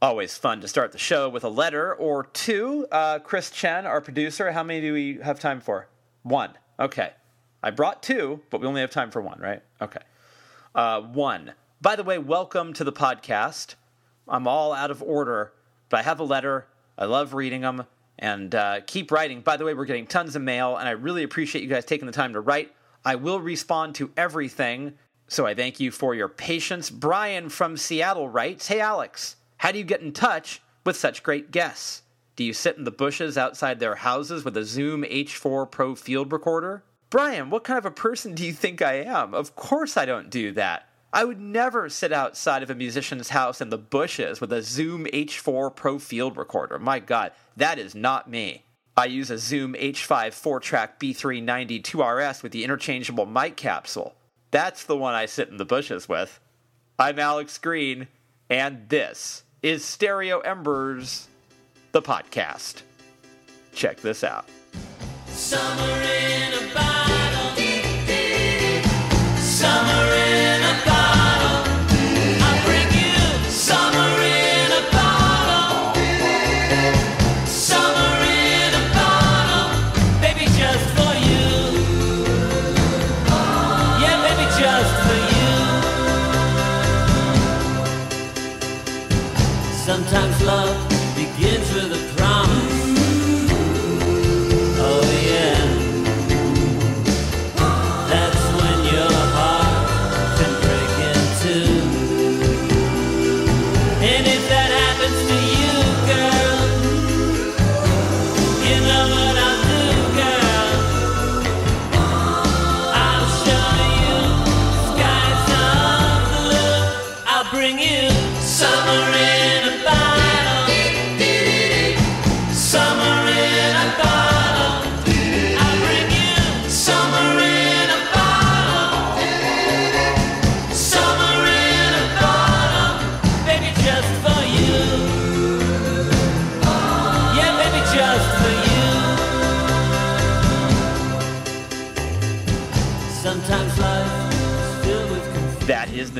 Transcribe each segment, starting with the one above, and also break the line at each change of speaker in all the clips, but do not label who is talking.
Always fun to start the show with a letter or two. Uh, Chris Chen, our producer, how many do we have time for? One. Okay. I brought two, but we only have time for one, right? Okay. Uh, one. By the way, welcome to the podcast. I'm all out of order, but I have a letter. I love reading them and uh, keep writing. By the way, we're getting tons of mail, and I really appreciate you guys taking the time to write. I will respond to everything, so I thank you for your patience. Brian from Seattle writes Hey, Alex. How do you get in touch with such great guests? Do you sit in the bushes outside their houses with a Zoom H4 Pro field recorder? Brian, what kind of a person do you think I am? Of course I don't do that. I would never sit outside of a musician's house in the bushes with a Zoom H4 Pro field recorder. My God, that is not me. I use a Zoom H5 4 track B390 2RS with the interchangeable mic capsule. That's the one I sit in the bushes with. I'm Alex Green, and this is Stereo Embers, the podcast. Check this out.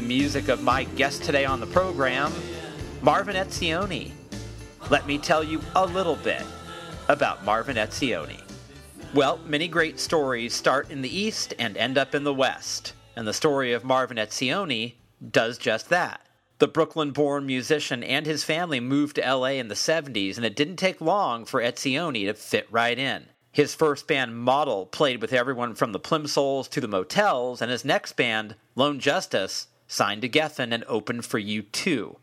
Music of my guest today on the program, Marvin Etzioni. Let me tell you a little bit about Marvin Etzioni. Well, many great stories start in the East and end up in the West, and the story of Marvin Etzioni does just that. The Brooklyn born musician and his family moved to LA in the 70s, and it didn't take long for Etzioni to fit right in. His first band, Model, played with everyone from the Plimsouls to the Motels, and his next band, Lone Justice, signed to Geffen and opened for U2.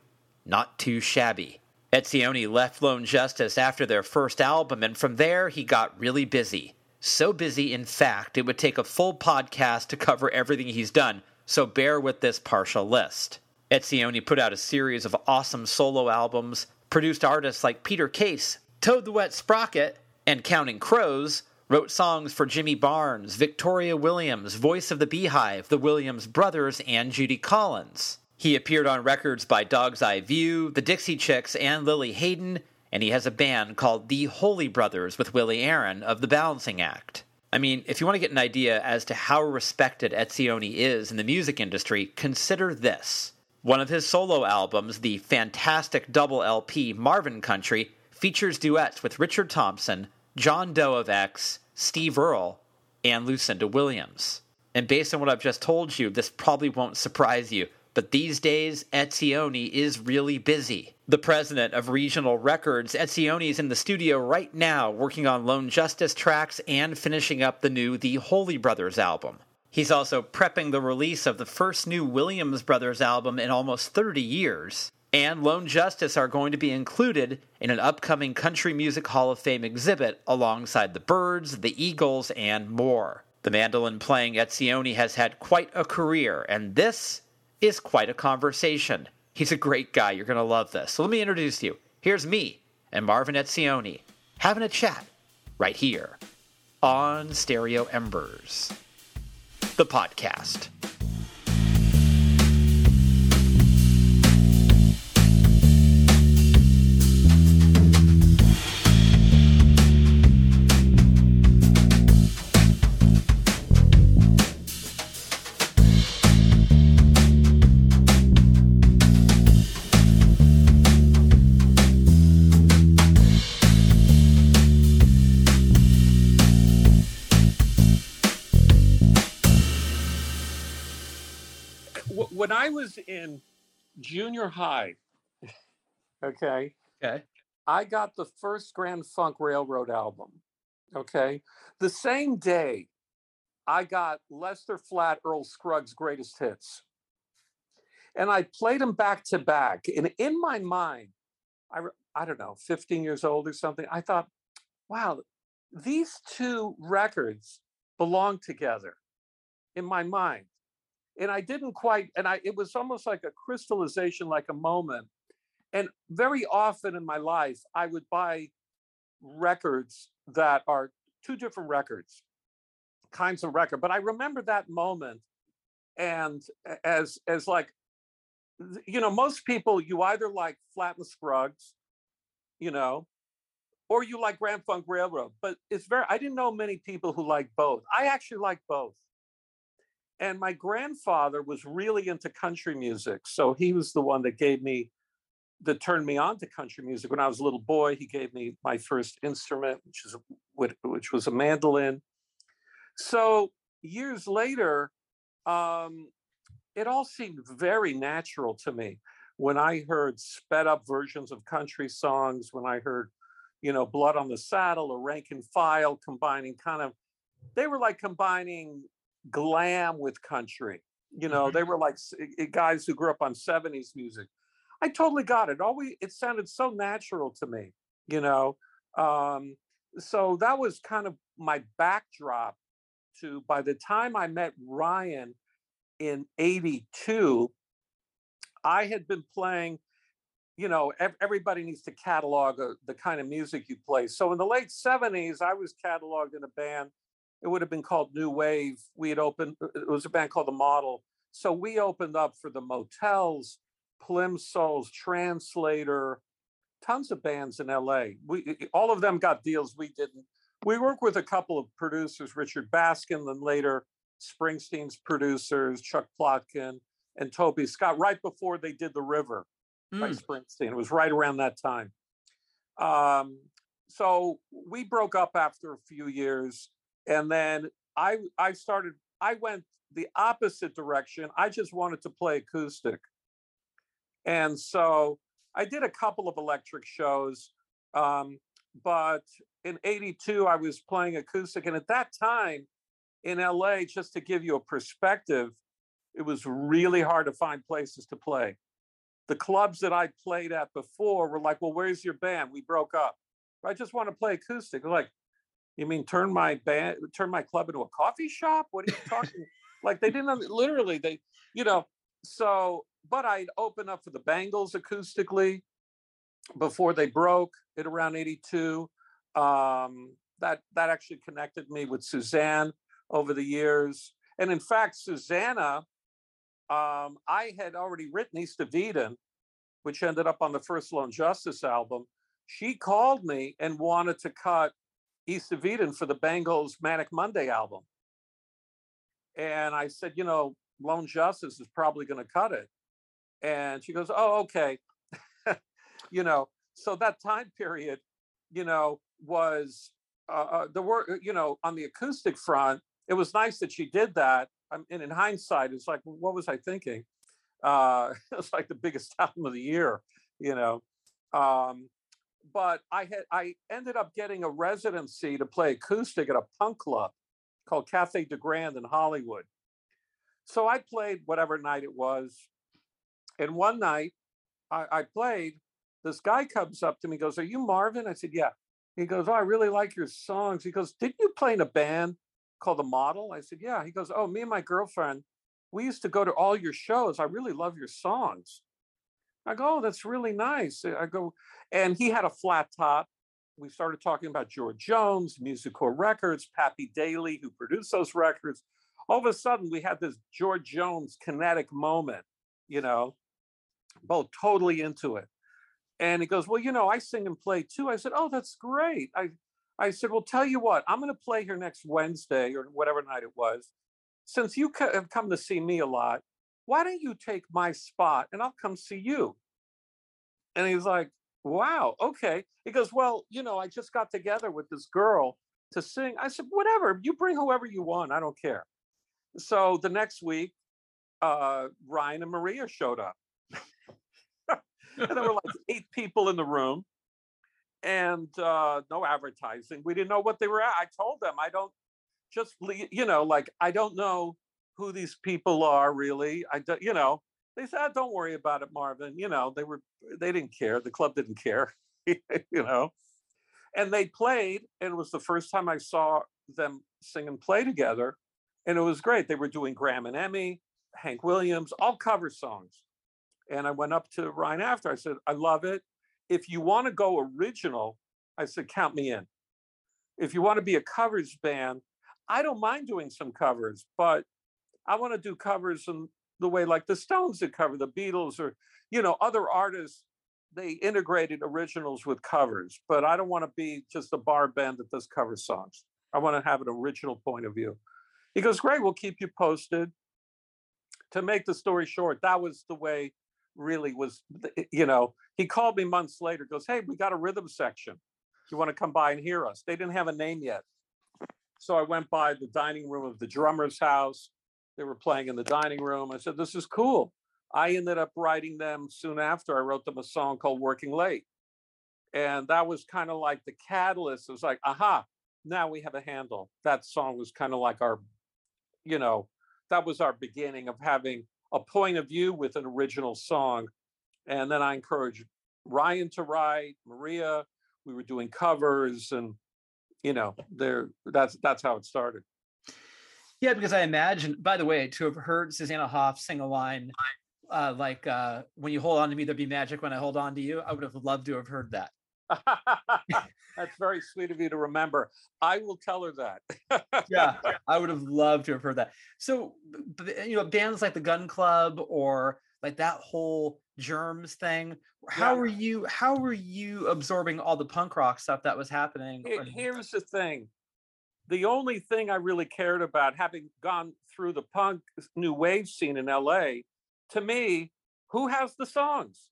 Not too shabby. Etzioni left Lone Justice after their first album, and from there he got really busy. So busy, in fact, it would take a full podcast to cover everything he's done, so bear with this partial list. Etzioni put out a series of awesome solo albums, produced artists like Peter Case, Toad the Wet Sprocket, and Counting Crows, wrote songs for Jimmy Barnes, Victoria Williams, Voice of the Beehive, the Williams Brothers, and Judy Collins. He appeared on records by Dog's Eye View, the Dixie Chicks, and Lili Haydn, and he has a band called the Holy Brothers with Willie Aron of the Balancing Act. I mean, if you want to get an idea as to how respected Etzioni is in the music industry, consider this. One of his solo albums, the fantastic double LP Marvin Country, features duets with Richard Thompson, John Doe of X, Steve Earle, and Lucinda Williams. And based on what I've just told you, this probably won't surprise you, but these days, Etzioni is really busy. The president of Regional Records, Etzioni is in the studio right now working on Lone Justice tracks and finishing up the new The Holy Brothers album. He's also prepping the release of the first new Williams Brothers album in almost 30 years. And Lone Justice are going to be included in an upcoming Country Music Hall of Fame exhibit alongside the Byrds, the Eagles, and more. The mandolin playing Etzioni has had quite a career, and this is quite a conversation. He's a great guy. You're going to love this. So let me introduce you. Here's me and Marvin Etzioni having a chat right here on Stereo Embers, the podcast.
Was in junior high, okay,
Okay.
I got the first Grand Funk Railroad album. Okay. The same day, I got Lester Flatt, Earl Scruggs' greatest hits. And I played them back to back. And in my mind, I, I don't know, 15 years old or something, I thought, wow, these two records belong together in my mind. And I didn't quite, and I it was almost like a crystallization, like a moment. And very often in my life, I would buy records that are two different records, kinds of record. But I remember that moment, and as as like, you know, most people you either like Flatt and Scruggs, you know, or you like Grand Funk Railroad. But it's very I didn't know many people who like both. I actually like both. And my grandfather was really into country music, so he was the one that gave me that turned me on to country music when I was a little boy. He gave me my first instrument, which is which was a mandolin. So years later, um, it all seemed very natural to me when I heard sped up versions of country songs. When I heard, you know, "Blood on the Saddle" or "Rank and File" combining kind of, they were like combining glam with country. You know, they mm-hmm. were like eh, eh, guys who grew up on '70s music. I totally got it. Always, it sounded so natural to me, you know. Um, so that was kind of my backdrop to. By the time I met Ryan in '82, I had been playing. You know, everybody needs to catalog the kind of music you play. So in the late '70s, I was cataloged in a band. It would have been called New Wave. We had opened. uh, It was a band called The Model. So we opened up for the Motels, Plimsouls, Translator, tons of bands in LA. We all of them got deals we didn't. We worked with a couple of producers, Richard Baskin, then later Springsteen's producers, Chuck Plotkin and Toby Scott, right before they did The River by
Mm.
Springsteen. It was right around that time. Um, so we broke up after a few years, and then I I started. I went the opposite direction. I just wanted to play acoustic, and so I did a couple of electric shows. Um, but in '82, I was playing acoustic, and at that time in LA, just to give you a perspective, it was really hard to find places to play the clubs that I played at before were like, well, where's your band? We broke up. I just want to play acoustic. They're like, you mean turn my band, turn my club into a coffee shop? What are you talking? like they didn't literally, they, you know, so, but I'd open up for the Bangles acoustically before they broke at around 82. Um, that, that actually connected me with Suzanne over the years. And in fact, Susanna, um, I had already written East of Eden, which ended up on the first Lone Justice album. She called me and wanted to cut East of Eden for the Bangles Manic Monday album. And I said, you know, Lone Justice is probably going to cut it. And she goes, oh, okay. you know, so that time period, you know, was uh, uh, the work, you know, on the acoustic front, it was nice that she did that. Um, and in hindsight, it's like, what was I thinking? Uh, it's like the biggest album of the year, you know. Um, but I had I ended up getting a residency to play acoustic at a punk club called Cafe de Grand in Hollywood. So I played whatever night it was, and one night I, I played. This guy comes up to me, goes, "Are you Marvin?" I said, "Yeah." He goes, "Oh, I really like your songs." He goes, "Didn't you play in a band called The Model?" I said, "Yeah." He goes, "Oh, me and my girlfriend, we used to go to all your shows. I really love your songs." I go, "Oh, that's really nice." I go, and he had a flat top. We started talking about George Jones, Musicor Records, Pappy Daily, who produced those records. All of a sudden, we had this George Jones kinetic moment, you know, both totally into it. And he goes, Well, you know, I sing and play too. I said, Oh, that's great. I, I said, Well, tell you what, I'm going to play here next Wednesday or whatever night it was. Since you have come to see me a lot, why don't you take my spot and I'll come see you? And he's like, Wow, okay. He goes, Well, you know, I just got together with this girl to sing. I said, Whatever, you bring whoever you want. I don't care. So the next week, uh, Ryan and Maria showed up. and there were like eight people in the room and uh, no advertising. We didn't know what they were at. I told them, I don't just, you know, like, I don't know who these people are really. I don't, you know, they said, oh, don't worry about it, Marvin. You know, they were, they didn't care. The club didn't care, you know. And they played, and it was the first time I saw them sing and play together. And it was great. They were doing Gram and Emmy, Hank Williams, all cover songs. And I went up to Ryan after. I said, I love it. If you want to go original, I said, count me in. If you want to be a covers band, I don't mind doing some covers, but I want to do covers in the way like the Stones did cover the Beatles or, you know, other artists. They integrated originals with covers, but I don't want to be just a bar band that does cover songs. I want to have an original point of view. He goes, Great, we'll keep you posted. To make the story short, that was the way really was, eh, you know, he called me months later, goes, Hey, we got a rhythm section. You want to come by and hear us? They didn't have a name yet. So I went by the dining room of the drummer's house. They were playing in the dining room. I said, This is cool. I ended up writing them soon after. I wrote them a song called Working Late. And that was kind of like the catalyst. It was like, aha, now we have a handle. That song was kind of like our, you know, that was our beginning of having a point of view with an original song. And then I encouraged Ryan to write, Maria. We were doing covers, and you know, there. That's that's how it started.
Yeah, because I imagine. By the way, to have heard Susanna Hoff sing a line uh, like uh, "When you hold on to me, there'll be magic when I hold on to you," I would have loved to have heard that.
That's very sweet of you to remember. I will tell her that.
yeah, I would have loved to have heard that. So, you know, bands like the Gun Club or like that whole Germs thing. How yeah. were you? How were you absorbing all the punk rock stuff that was happening?
Here's the thing: the only thing I really cared about, having gone through the punk new wave scene in LA, to me, who has the songs?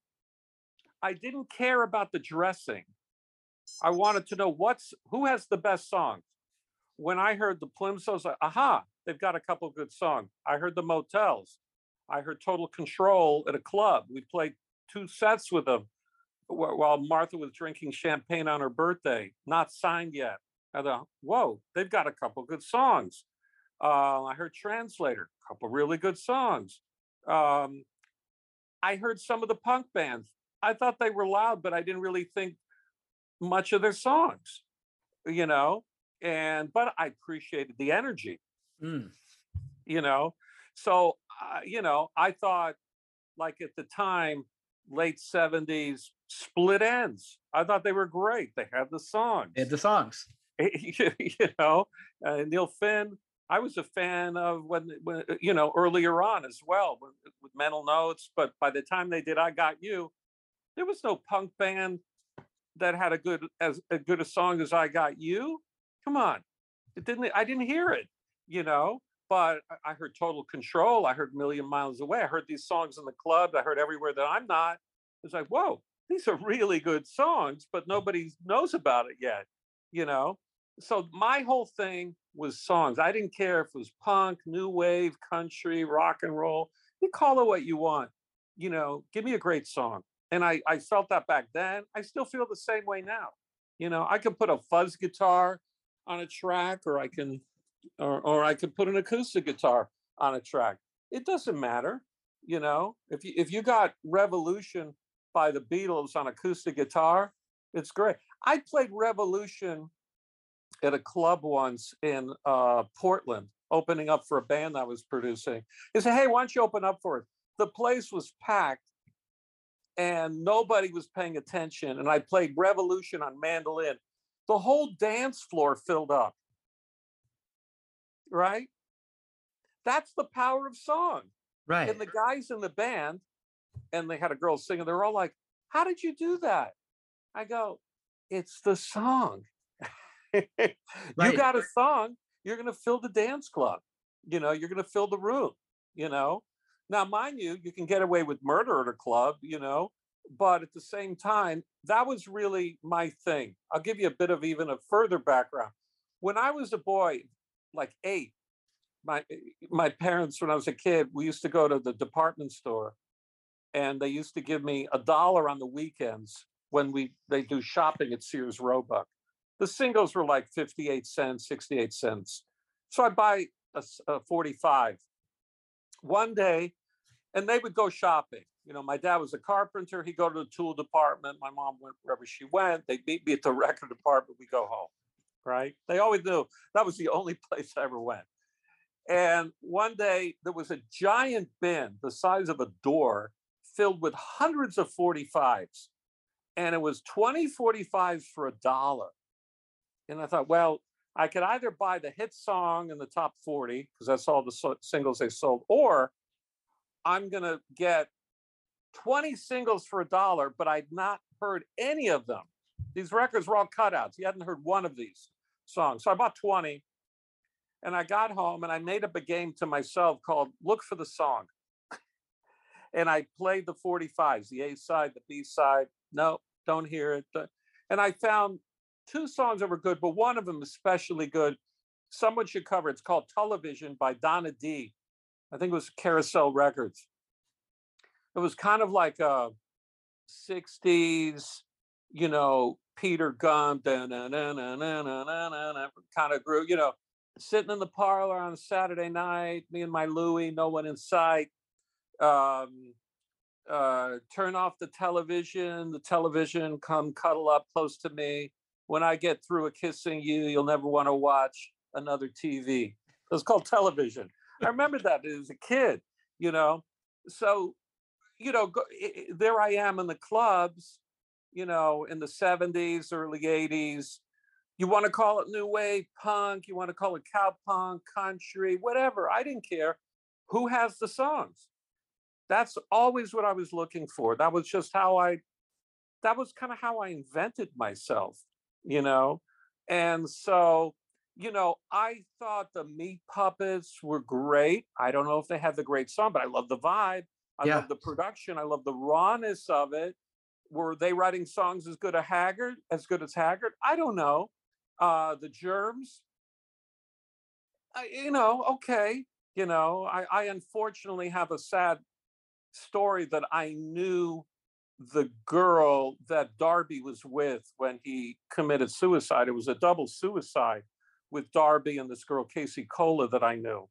I didn't care about the dressing. I wanted to know what's who has the best songs. When I heard the was like, aha, they've got a couple good songs. I heard the Motels. I heard Total Control at a club. We played two sets with them while Martha was drinking champagne on her birthday, not signed yet. I thought, whoa, they've got a couple good songs. Uh, I heard Translator, a couple really good songs. Um, I heard some of the punk bands. I thought they were loud, but I didn't really think much of their songs, you know. And but I appreciated the energy, mm. you know. So uh, you know, I thought like at the time, late seventies, Split Enz. I thought they were great. They had the songs.
They had the songs.
you know, uh, Neil Finn. I was a fan of when, when you know earlier on as well with, with Mental Notes. But by the time they did "I Got You," there was no punk band that had a good as a good a song as I Got You. Come on, it didn't. I didn't hear it, you know. But I heard Total Control. I heard Million Miles Away. I heard these songs in the club. I heard Everywhere That I'm Not. It's like, whoa, these are really good songs, but nobody knows about it yet, you know. So my whole thing was songs. I didn't care if it was punk, new wave, country, rock and roll. You call it what you want. You know, give me a great song and I, I felt that back then. I still feel the same way now. You know, I can put a fuzz guitar on a track, or I can, or, or I can put an acoustic guitar on a track. It doesn't matter. You know, if you if you got Revolution by the Beatles on acoustic guitar, it's great. I played Revolution at a club once in uh, Portland, opening up for a band I was producing. He said, "Hey, why don't you open up for it?" The place was packed and nobody was paying attention. And I played Revolution on mandolin. The whole dance floor filled up. Right? That's the power of song.
Right.
And the guys in the band, and they had a girl singing, they're all like, How did you do that? I go, It's the song. right. You got a song, you're going to fill the dance club. You know, you're going to fill the room, you know? Now, mind you, you can get away with murder at a club, you know, but at the same time, that was really my thing. I'll give you a bit of even a further background. When I was a boy, like eight, my my parents when I was a kid, we used to go to the department store, and they used to give me a dollar on the weekends when we they do shopping at Sears Roebuck. The singles were like fifty eight cents, sixty eight cents. So I buy a, a forty five. One day, and they would go shopping. You know, my dad was a carpenter. He'd go to the tool department. My mom went wherever she went. They'd meet me at the record department. We go home, right? They always knew that was the only place I ever went. And one day there was a giant bin the size of a door filled with hundreds of 45s. And it was 20 45s for a dollar. And I thought, well, I could either buy the hit song in the top 40, because that's all the so- singles they sold, or I'm going to get 20 singles for a dollar, but I'd not heard any of them. These records were all cutouts. You hadn't heard one of these songs. So I bought 20 and I got home and I made up a game to myself called Look for the Song. and I played the 45s, the A side, the B side. No, don't hear it. And I found two songs that were good, but one of them especially good. Someone should cover. It's called Television by Donna D. I think it was Carousel Records. It was kind of like a 60s, you know, Peter Gunn, kind of group, you know, sitting in the parlor on Saturday night, me and my Louie, no one in sight. Um, uh, turn off the television, the television, come cuddle up close to me. When I get through a kissing you, you'll never want to watch another TV. It's called television. I remember that as a kid, you know. So, you know, go, there I am in the clubs, you know, in the 70s, early 80s, you want to call it new wave punk, you want to call it cow punk, country, whatever. I didn't care. Who has the songs? That's always what I was looking for. That was just how I that was kind of how I invented myself, you know. And so, you know, I thought the Meat Puppets were great. I don't know if they had the great song, but I love the vibe. I yeah. love the production. I love the rawness of it. Were they writing songs as good as Haggard, as good as Haggard? I don't know uh, the germs. I, you know, okay, you know, I, I unfortunately have a sad story that I knew the girl that Darby was with when he committed suicide. It was a double suicide with Darby and this girl, Casey Cola, that I knew.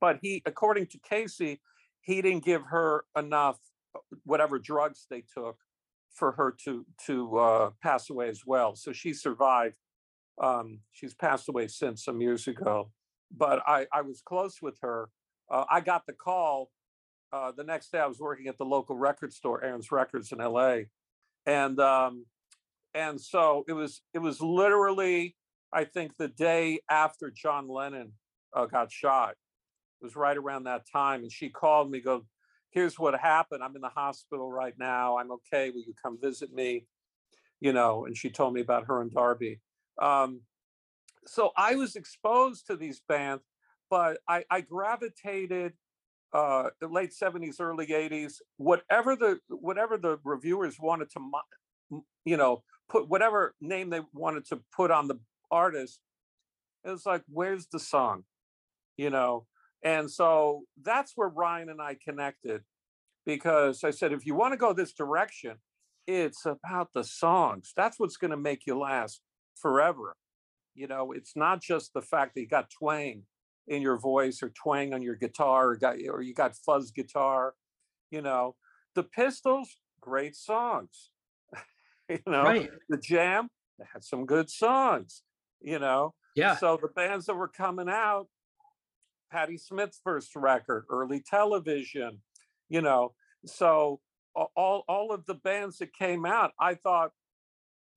But he, according to Casey, he didn't give her enough, uh, whatever drugs they took, for her to to uh, pass away as well. So she survived um, she's passed away since some years ago, but I, I was close with her. Uh, I got the call uh, the next day. I was working at the local record store, Aron's Records in L.A., and um, and so it was it was literally I think the day after John Lennon uh, got shot. It was right around that time, and she called me. Go, here's what happened. I'm in the hospital right now. I'm okay. Will you come visit me? You know, and she told me about her and Darby. Um, so I was exposed to these bands, but I, I gravitated uh, the late 70s, early 80s, whatever the whatever the reviewers wanted to, you know, put whatever name they wanted to put on the artist. It was like, where's the song, you know? And so that's where Ryan and I connected, because I said, if you want to go this direction, it's about the songs. That's what's going to make you last forever. You know, it's not just the fact that you got twang in your voice or twang on your guitar or, got, or you got fuzz guitar. You know, the Pistols, great songs. you know, right. the Jam, had some good songs. You know,
yeah.
So the bands that were coming out, Patti Smith's first record, early television, you know, so all all of the bands that came out, I thought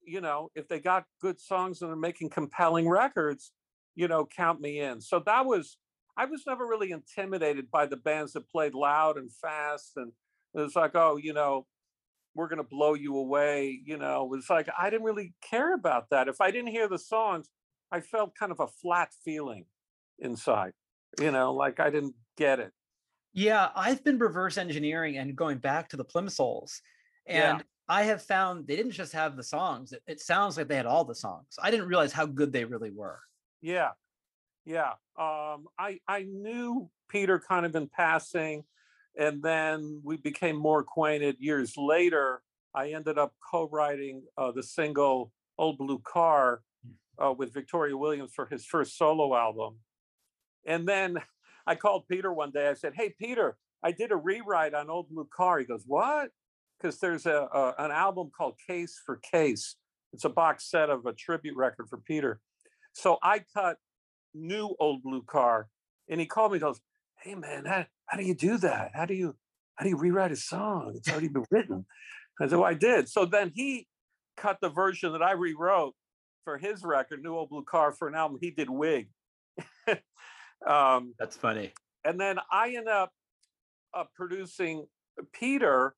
you know, if they got good songs and they're making compelling records, you know, count me in. So that was, I was never really intimidated by the bands that played loud and fast. And it was like, oh, you know, we're going to blow you away. You know, it was like, I didn't really care about that. If I didn't hear the songs, I felt kind of a flat feeling inside, you know, like I didn't get it.
Yeah, I've been reverse engineering and going back to the Plimsouls. And yeah. I have found they didn't just have the songs. It, it, sounds like they had all the songs. I didn't realize how good they really were.
Yeah. Yeah. Um, I I knew Peter kind of in passing, and then we became more acquainted years later. I ended up co-writing uh, the single "Old Blue Car" uh, with Victoria Williams for his first solo album, and then I called Peter one day. I said, "Hey, Peter, I did a rewrite on Old Blue Car." He goes, "What?" Because there's a, a an album called Case for Case. It's a box set of a tribute record for Peter. So I cut new Old Blue Car, and he called me. and Goes, "Hey man, how, how do you do that? How do you how do you rewrite a song? It's already been written." I said, well, "I did." So then he cut the version that I rewrote for his record, New Old Blue Car, for an album he did Wig.
um, That's funny.
And then I ended up uh, producing Peter.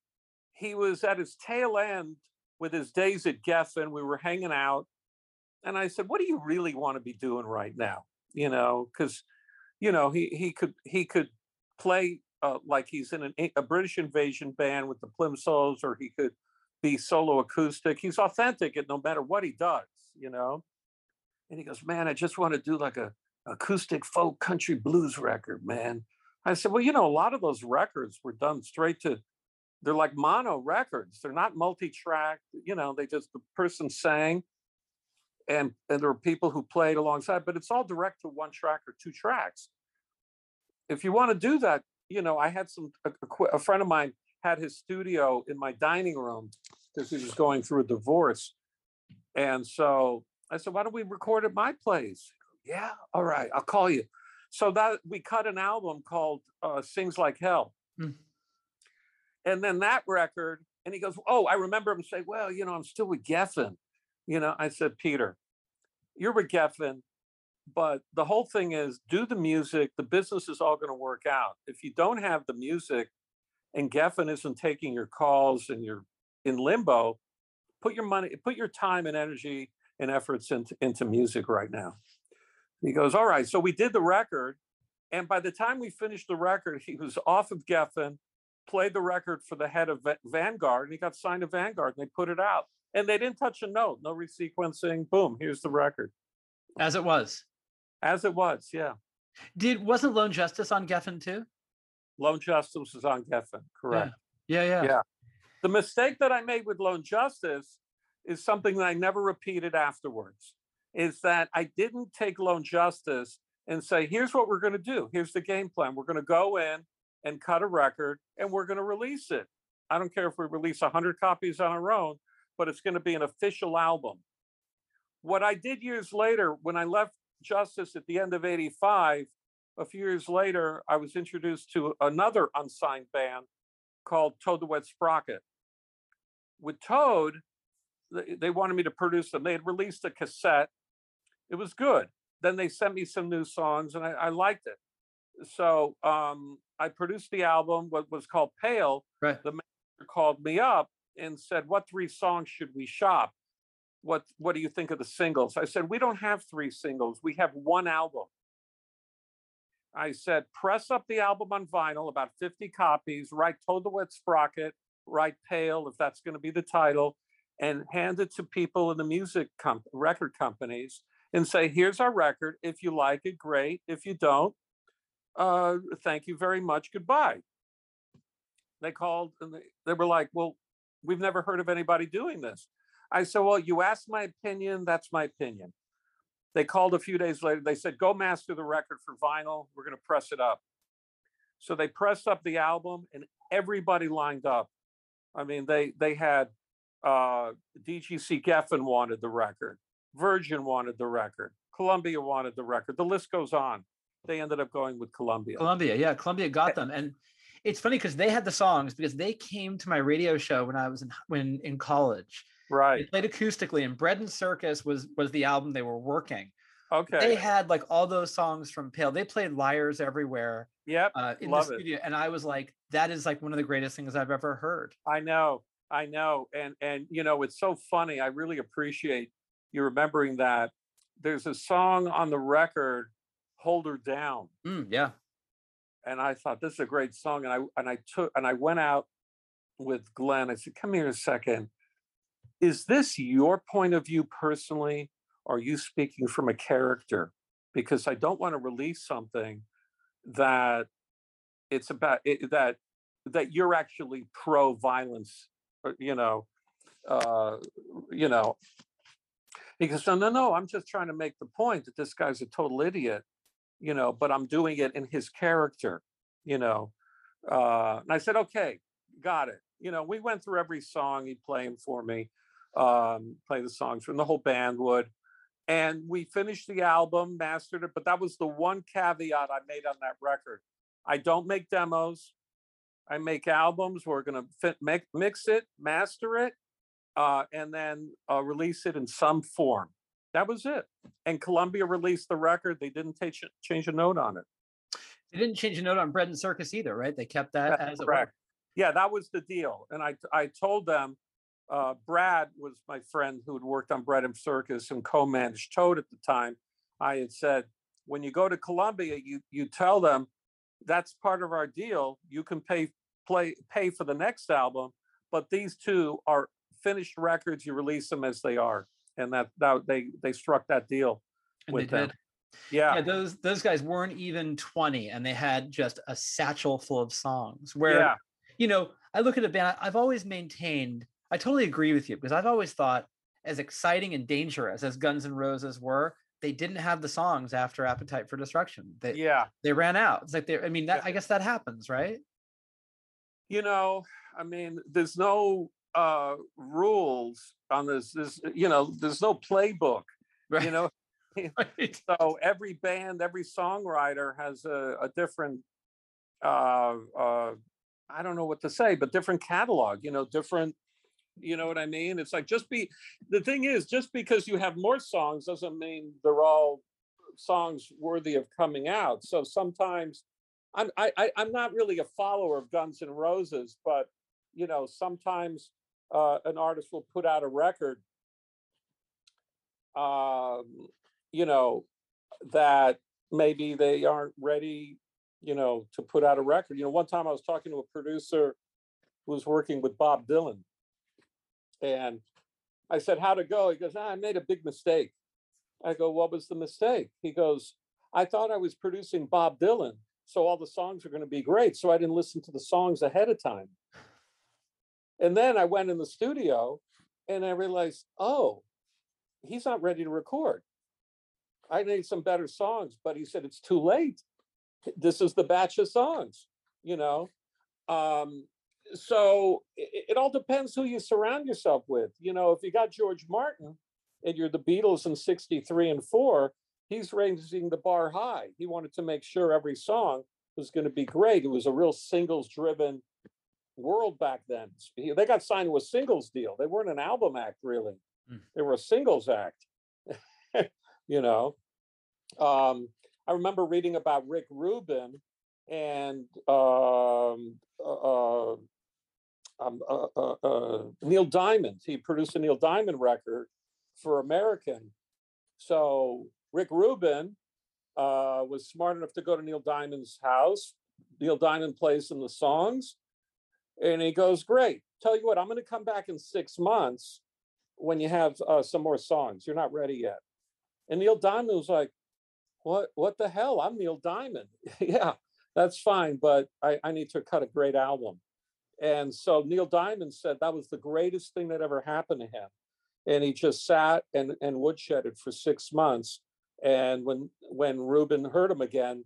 He was at his tail end with his days at Geffen. We were hanging out, and I said, "What do you really want to be doing right now?" You know, because you know he he could he could play uh, like he's in an, a British invasion band with the Plimsouls, or he could be solo acoustic. He's authentic at no matter what he does, you know. And he goes, "Man, I just want to do like a acoustic folk country blues record, man." I said, "Well, you know, a lot of those records were done straight to they're like mono records. They're not multi-track. You know, they just the person sang, and and there were people who played alongside, but it's all direct to one track or two tracks. If you want to do that, you know, I had some a, a friend of mine had his studio in my dining room because he was going through a divorce, and so I said, "Why don't we record at my place?" Yeah, all right, I'll call you. So that we cut an album called uh, "Sings Like Hell." Mm and then that record, and he goes, Oh, I remember him say, Well, you know, I'm still with Geffen. You know, I said, Peter, you're with Geffen, but the whole thing is do the music, the business is all going to work out. If you don't have the music and Geffen isn't taking your calls and you're in limbo, put your money, put your time and energy and efforts into, into music right now. He goes, All right. So we did the record. And by the time we finished the record, he was off of Geffen played the record for the head of Vanguard, and he got signed to Vanguard, and they put it out, and they didn't touch a note, no resequencing. Boom, here's the record.
As it was.
As it was, yeah.
Did wasn't Lone Justice on Geffen too?
Lone Justice was on Geffen, correct?
Yeah. yeah, yeah,
yeah. The mistake that I made with Lone Justice is something that I never repeated afterwards. Is that I didn't take Lone Justice and say, here's what we're going to do. Here's the game plan. We're going to go in and cut a record and we're going to release it. I don't care if we release 100 copies on our own, but it's going to be an official album. What I did years later, when I left Justice at the end of 85, a few years later, I was introduced to another unsigned band called Toad the Wet Sprocket. With Toad, they wanted me to produce them. They had released a cassette. It was good. Then they sent me some new songs and I, I liked it so um, I produced the album, what was called Pale.
Right.
The manager called me up and said, "What three songs should we shop? What What do you think of the singles?" I said, "We don't have three singles. We have one album." I said, "Press up the album on vinyl, about fifty copies. Write Toad the Wet Sprocket. Write Pale, if that's going to be the title." And hand it to people in the music record companies and say, here's our record. If you like it, great. If you don't, uh, thank you very much, goodbye. They called and they, they were like, well, we've never heard of anybody doing this. I said, well, you asked my opinion, that's my opinion. They called a few days later. They said, go master the record for vinyl. We're going to press it up. So they pressed up the album and everybody lined up. I mean, they they had uh, DGC Geffen wanted the record, Virgin wanted the record, Columbia wanted the record. The list goes on they ended up going with Columbia.
Columbia, yeah, Columbia got them, and it's funny because they had the songs because they came to my radio show when I was in when in college.
Right.
They played acoustically, and Bread and Circus was was the album they were working.
Okay.
They had like all those songs from Pale. They played Liars everywhere.
Yep.
Uh, in
Love
the studio,
it.
and I was like, that is like one of the greatest things I've ever heard.
I know, I know, and and you know, it's so funny. I really appreciate you remembering that. There's a song on the record hold her down.
Mm, yeah.
And I thought this is a great song. And I and I took and I went out with Glen. I said, come here a second. Is this your point of view personally? Or are you speaking from a character? because I don't want to release something that it's about it, that that you're actually pro violence, you know, uh, you know. He goes, no, no, no. I'm just trying to make the point that this guy's a total idiot, you know. But I'm doing it in his character, you know. Uh, and I said, okay, got it. You know, we went through every song he'd playing for me, um, play the songs from the whole band would and we finished the album, mastered it. But that was the one caveat I made on that record. I don't make demos. I make albums. We're gonna make, mix it, master it, uh, and then uh, release it in some form. That was it. And Columbia released the record. They didn't take, change a note on it.
They didn't change a note on Bread and Circus either, right? They kept that That's as correct.
Yeah, that was the deal. And I I told them uh, Brad was my friend who had worked on Bread and Circus and co-managed Toad at the time. I had said, when you go to Columbia, you you tell them that's part of our deal. You can pay play pay for the next album, but these two are finished records. You release them as they are, and that that they they struck that deal and with them. Did. Yeah.
yeah, those those guys weren't even twenty, and they had just a satchel full of songs. Where, yeah. you know, I look at a band. I've always maintained I totally agree with you because I've always thought, as exciting and dangerous as Guns N' Roses were, they didn't have the songs after Appetite for Destruction. They,
yeah,
they ran out. It's like they. I mean, that, yeah. I guess that happens, right?
You know, I mean, there's no uh rules on this. This, you know, there's no playbook. Right. You know, right. so every band, every songwriter has a, a different. Uh, uh, I don't know what to say, but different catalog. You know, different you know what I mean? It's like just be the thing is just because you have more songs doesn't mean they're all songs worthy of coming out. So sometimes I'm I, I am not really a follower of Guns N' Roses, but you know sometimes uh, an artist will put out a record, um, you know, that maybe they aren't ready, you know, to put out a record. You know, one time I was talking to a producer who was working with Bob Dylan, and I said, How'd it go? He goes, ah, I made a big mistake. I go, What was the mistake? He goes, I thought I was producing Bob Dylan. So all the songs are going to be great. So I didn't listen to the songs ahead of time. And then I went in the studio and I realized, oh, he's not ready to record. I need some better songs, but he said it's too late. This is the batch of songs, you know. Um, so it, it all depends who you surround yourself with. You know, if you got George Martin and you're the Beatles in 63 and 4, he's raising the bar high. He wanted to make sure every song was going to be great. It was a real singles driven world back then. They got signed to a singles deal. They weren't an album act, really. Mm. They were a singles act. you know, um, I remember reading about Rick Rubin and um, uh, uh um, uh, uh, uh, Neil Diamond. He produced a Neil Diamond record for American. So Rick Rubin uh, was smart enough to go to Neil Diamond's house. Neil Diamond plays him the songs, and he goes, "Great. Tell you what, I'm going to come back in six months when you have uh, some more songs. You're not ready yet." And Neil Diamond was like, "What? What the hell? I'm Neil Diamond. yeah, that's fine, but I, I need to cut a great album." And so Neil Diamond said that was the greatest thing that ever happened to him. And he just sat and, and woodshedded for six months. And when when Rubin heard him again,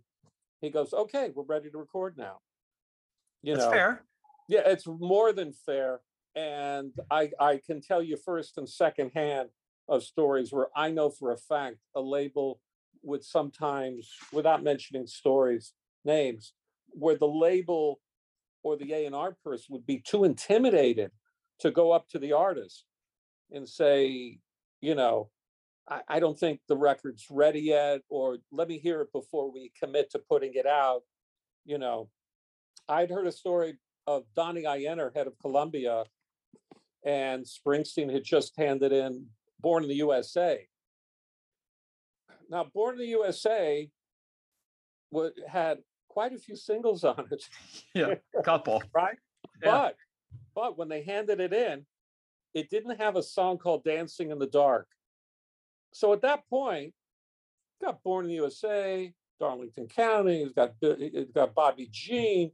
he goes, Okay, we're ready to record now.
You That's know, fair.
Yeah, it's more than fair. And I I can tell you first and second hand of stories where I know for a fact a label would sometimes, without mentioning stories, names, where the label or the A&R person would be too intimidated to go up to the artist and say, you know, I, I don't think the record's ready yet, or let me hear it before we commit to putting it out. You know, I'd heard a story of Donnie Ienner, head of Columbia, and Springsteen had just handed in Born in the USA. Now, Born in the USA had quite a few singles on it.
yeah, a couple.
right? Yeah. But but when they handed it in, it didn't have a song called Dancing in the Dark. So at that point, got Born in the USA, Darlington County. It's got it's got Bobby Jean.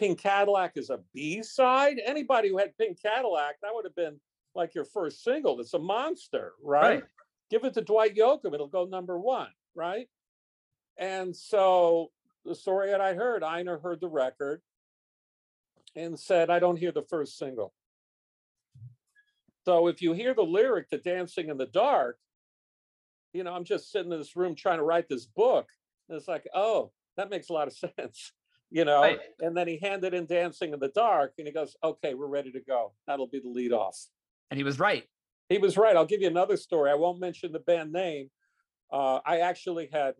Pink Cadillac is a B side. Anybody who had Pink Cadillac, that would have been like your first single. It's a monster, right? right. Give it to Dwight Yoakam, it'll go number one, right? And so the story that I heard, Einar heard the record and said, I don't hear the first single. So if you hear the lyric to Dancing in the Dark, you know, I'm just sitting in this room trying to write this book. And it's like, oh, that makes a lot of sense, you know. Right. And then he handed in Dancing in the Dark and he goes, okay, we're ready to go. That'll be the lead off.
And he was right.
He was right. I'll give you another story. I won't mention the band name. Uh, I actually had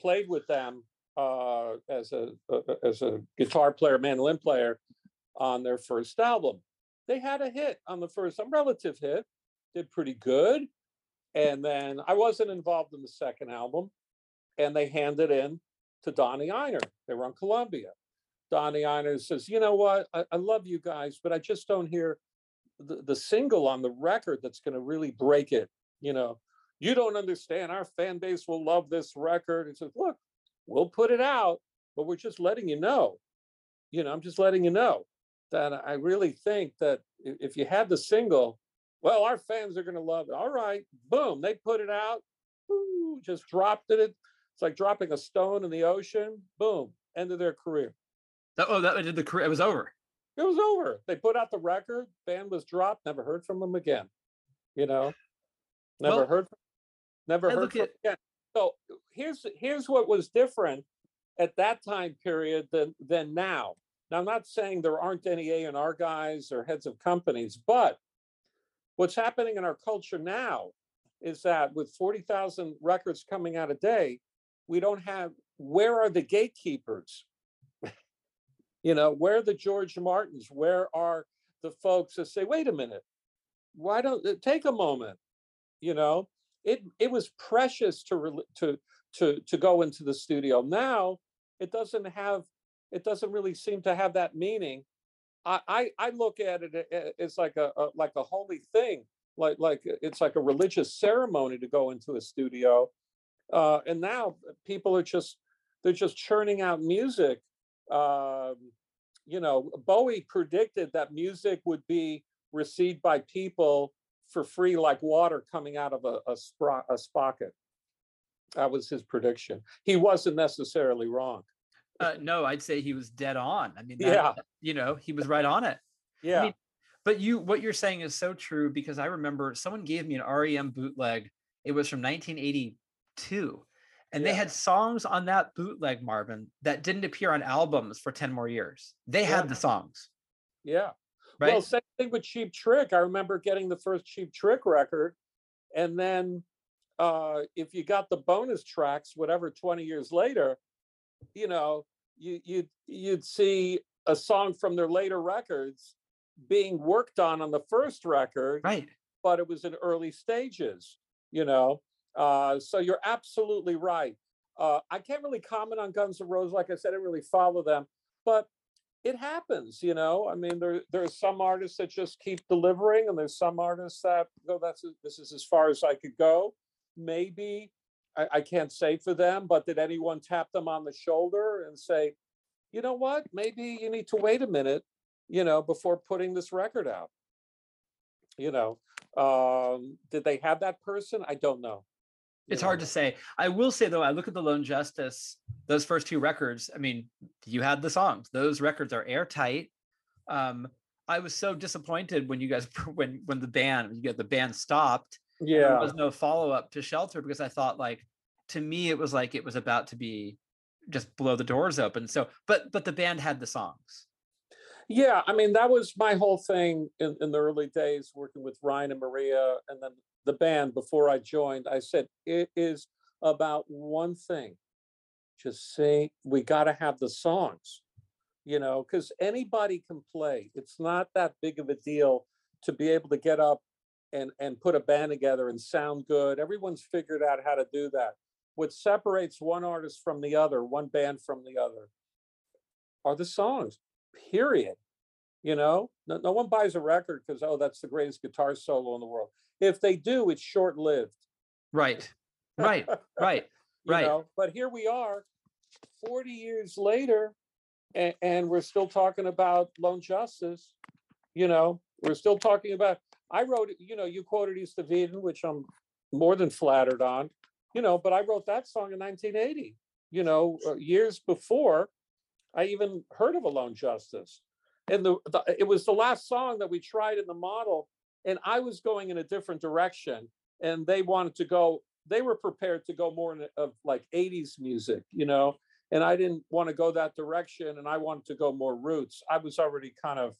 played with them uh, as a uh, as a guitar player, mandolin player on their first album. They had a hit on the first, a relative hit, did pretty good. And then I wasn't involved in the second album, and they handed in to Donnie Ienner. They were on Columbia. Donnie Ienner says, "You know what? I, I love you guys, but I just don't hear the, the single on the record that's going to really break it. You know, you don't understand. Our fan base will love this record." He says, "Look, we'll put it out, but we're just letting you know. You know, I'm just letting you know that I really think that if you had the single, well, our fans are going to love it. All right, boom, they put it out, Ooh, just dropped it. It's like dropping a stone in the ocean. Boom, end of their career.
Oh, that did the career. It was over.
It was over. They put out the record. Band was dropped. Never heard from them again. You know, never well, heard. Never heard from at, again. So uh, here's here's what was different at that time period than than now. Now I'm not saying there aren't any A and R guys or heads of companies, but What's happening in our culture now is that with 40,000 records coming out a day, we don't have where are the gatekeepers? you know, where are the George Martins? Where are the folks that say, wait a minute, why don't uh, take a moment? You know, it it was precious to to to to go into the studio. Now it doesn't have it doesn't really seem to have that meaning I, I look at it as like a, a, like a holy thing, like like it's like a religious ceremony to go into a studio, uh, and now people are just they're just churning out music. Um, you know, Bowie predicted that music would be received by people for free, like water coming out of a, a, spro- a sprocket. That was his prediction. He wasn't necessarily wrong.
Uh, no, I'd say he was dead on. I mean,
that, yeah,
you know, he was right on it.
Yeah. I mean,
but you, what you're saying is so true because I remember someone gave me an REM bootleg. It was from 1982, and yeah. they had songs on that bootleg, Marvin, that didn't appear on albums for 10 more years. They yeah. had the songs.
Yeah. Right. Well, same thing with Cheap Trick. I remember getting the first Cheap Trick record, and then uh, if you got the bonus tracks, whatever, 20 years later, you know, you you'd you'd see a song from their later records being worked on on the first record,
right?
But it was in early stages, you know. Uh, so you're absolutely right. Uh, I can't really comment on Guns N' Roses, like I said, I really follow them, but it happens, you know. I mean, there there's some artists that just keep delivering, and there's some artists that go, "That's this is as far as I could go." Maybe I, I can't say for them, but did anyone tap them on the shoulder and say, you know what, maybe you need to wait a minute, you know, before putting this record out? You know, um, did they have that person? I don't know.
It's hard to say. I will say though, I look at the Lone Justice, those first two records. I mean, you had the songs; those records are airtight. Um, I was so disappointed when you guys, when when the band, you get the band stopped,
yeah
there was no follow-up to shelter because i thought like to me it was like it was about to be just blow the doors open so but but the band had the songs
yeah i mean that was my whole thing in, in the early days working with ryan and maria and then the band before i joined i said it is about one thing just say we got to have the songs you know because anybody can play it's not that big of a deal to be able to get up and and put a band together and sound good. Everyone's figured out how to do that. What separates one artist from the other, one band from the other, are the songs. Period. You know, no, no one buys a record because oh, that's the greatest guitar solo in the world. If they do, it's short lived.
Right. Right. right.
You
Right.
know? But here we are, 40 years later, and, and we're still talking about lone justice. You know, we're still talking about. I wrote, you know, you quoted East of Eden, which I'm more than flattered on. You know, but I wrote that song in 1980. You know, uh, years before I even heard of a lone justice, and the, the it was the last song that we tried in the model, and I was going in a different direction, and they wanted to go. They were prepared to go more in a- of like 80s music, you know, and I didn't want to go that direction, and I wanted to go more roots. I was already kind of,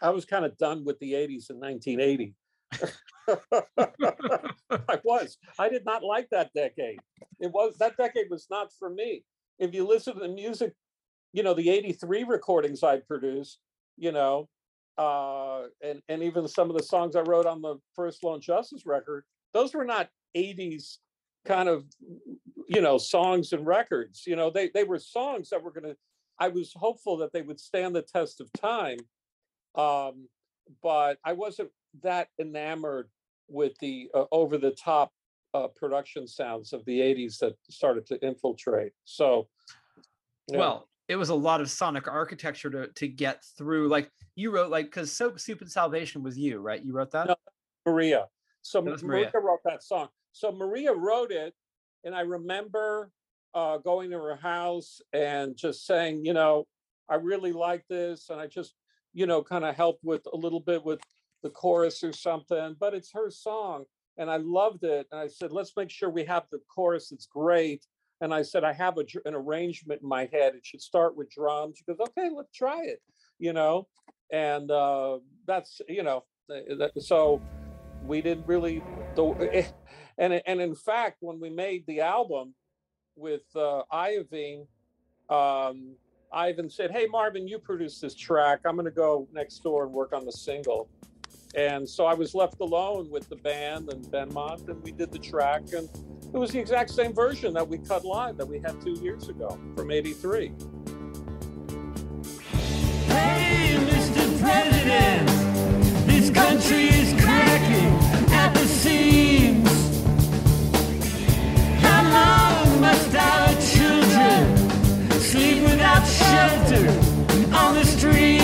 I was kind of done with the 80s in 1980. I was. I did not like that decade. It was that decade was not for me. If you listen to the music, you know, the 83 recordings I produced, you know, uh, and, and even some of the songs I wrote on the first Lone Justice record, those were not 80s kind of, you know, songs and records. You know, they, they were songs that were going to, I was hopeful that they would stand the test of time. Um, but I wasn't that enamored with the uh, over the top uh, production sounds of the 80s that started to infiltrate. So.
Well, it was a lot of sonic architecture to to get through. Like you wrote, like because Soap Soup and Salvation was you, right? You wrote that.
No. Maria. So Maria.
Maria.
wrote that song. So Maria wrote it, and I remember uh, going to her house and just saying, you know, I really like this, and I just, you know, kind of helped with a little bit with the chorus or something. But it's her song, and I loved it. And I said, let's make sure we have the chorus. It's great. And I said, I have a, an arrangement in my head. It should start with drums. She goes, okay, let's try it. You know, and uh, that's you know, that, so we didn't really the and and in fact when we made the album with uh Iovine um Iovine said hey Marvin you produce this track I'm going to go next door and work on the single and so I was left alone with the band and Benmont and we did the track and it was the exact same version that we cut live that we had 2 years ago from 83
Hey, Mr. President, this country is cracking at the seams. How long must our children sleep without shelter on the streets?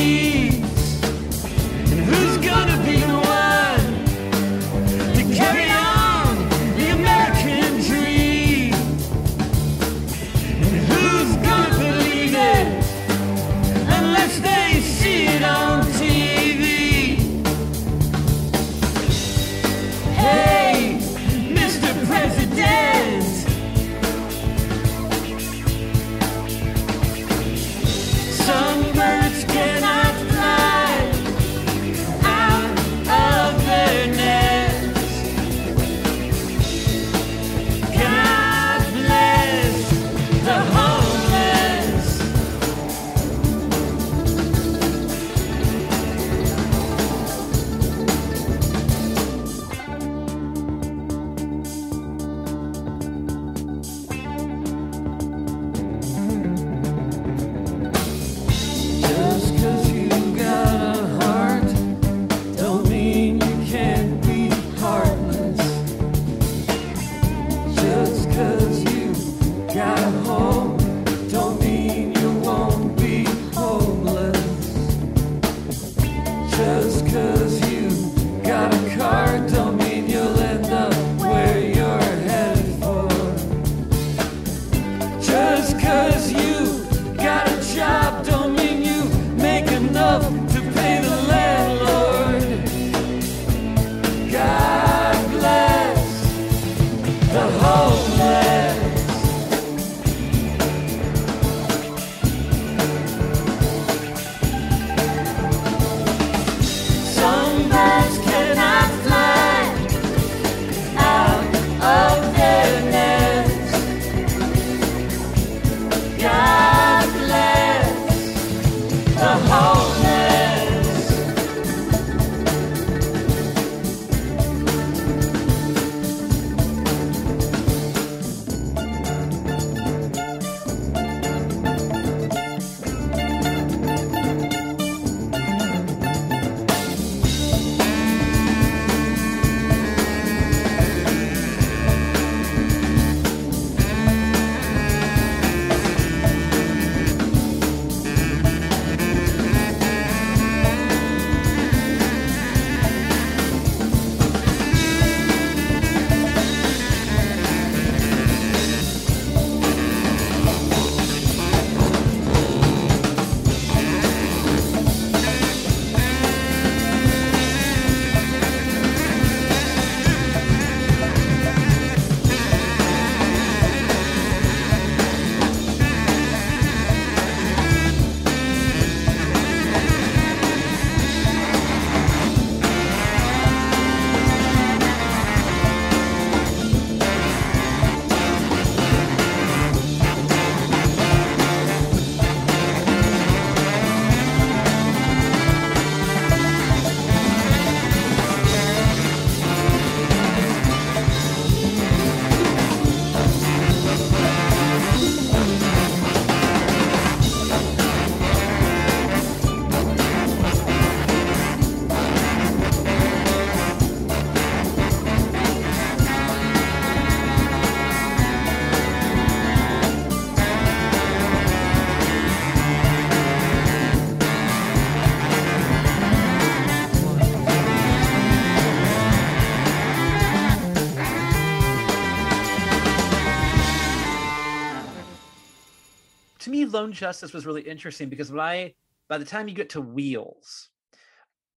Justice was really interesting because when I, by the time you get to Wheels,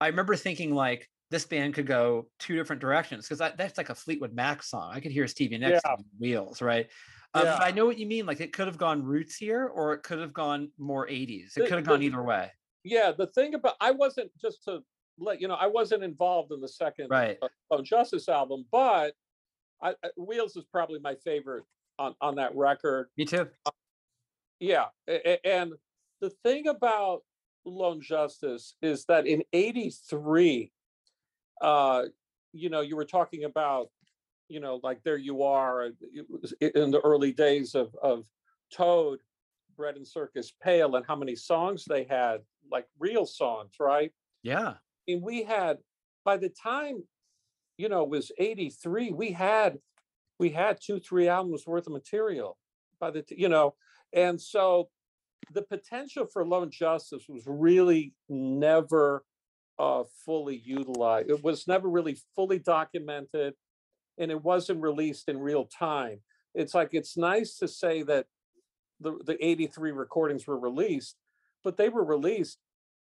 I remember thinking like this band could go two different directions because that's like a Fleetwood Mac song. I could hear Stevie Nicks
Yeah.
on Wheels, right? Um,
Yeah.
I know what you mean. Like it could have gone roots here, or it could have gone more 80s. It could have gone either way.
Yeah, the thing about I wasn't just to let you know, I wasn't involved in the second
Right.
uh, Justice album, but I, I- Wheels is probably my favorite on on that record.
Me too.
Yeah, and the thing about Lone Justice is that in '83, uh, you know, you were talking about, you know, like there you are it was i- in the early days of of Toad, Bread and Circus Pale, and how many songs they had, like real songs, right?
Yeah.
and we had by the time, you know, it was '83, we had we had two, three albums worth of material by the, t- you know, and so the potential for Lone Justice was really never uh, fully utilized. It was never really fully documented, and it wasn't released in real time. It's like it's nice to say that the the '83 recordings were released, but they were released,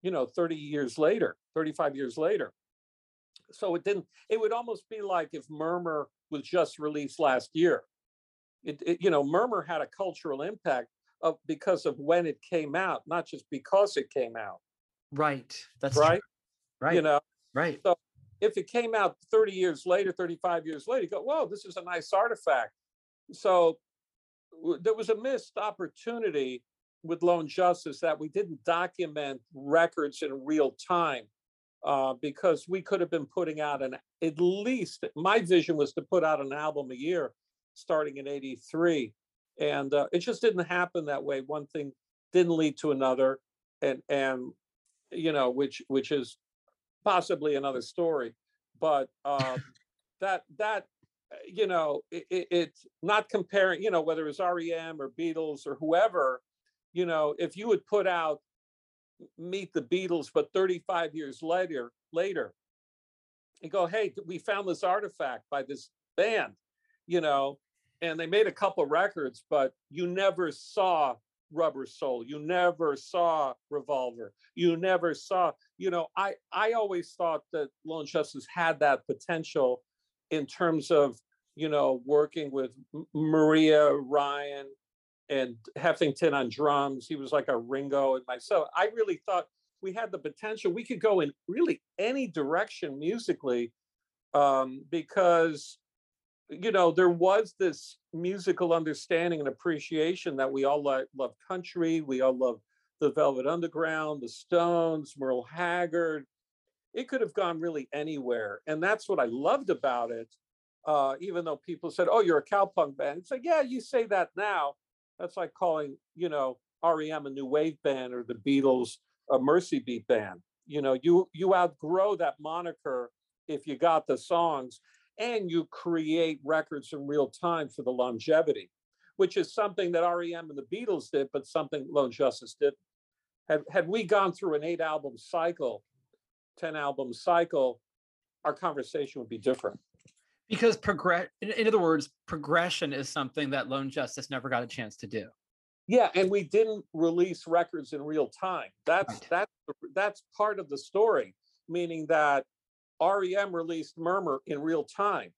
you know, 30 years later, 35 years later. So it didn't. It would almost be like if Murmur was just released last year. It, it you know, Murmur had a cultural impact of because of when it came out, not just because it came out,
Right. That's true.
right?
Right.
You know,
right.
So if it came out 30 years later, 35 years later, you go, whoa, this is a nice artifact. So there was a missed opportunity with Lone Justice that we didn't document records in real time uh, because we could have been putting out an at least my vision was to put out an album a year starting in 83 and uh, it just didn't happen that way. One thing didn't lead to another and and you know which which is possibly another story but um that that uh, you know it, it, it's not comparing you know whether it's rem or beatles or whoever you know if you would put out meet the beatles but 35 years later later and go hey we found this artifact by this band you know and they made a couple records but you never saw rubber soul you never saw revolver you never saw you know i i always thought that lone justice had that potential in terms of you know working with maria ryan and heffington on drums he was like a ringo and myself i really thought we had the potential we could go in really any direction musically um, because you know there was this musical understanding and appreciation that we all lo- love country we all love the velvet underground the stones merle haggard. It could have gone really anywhere and that's what i loved about it uh, even though people said oh you're a cowpunk band. It's like yeah you say that now. That's like calling you know rem a new wave band or the beatles a mersey beat band. You know you you outgrow that moniker if you got the songs and you create records in real time for the longevity, which is something that REM and the Beatles did, but something Lone Justice did. Had, had we gone through an eight album cycle, 10 album cycle, our conversation would be different.
Because progress, in, in other words, progression is something that Lone Justice never got a chance to do.
Yeah, and we didn't release records in real time. That's
Right.
that's that's part of the story, meaning that REM released Murmur in real time.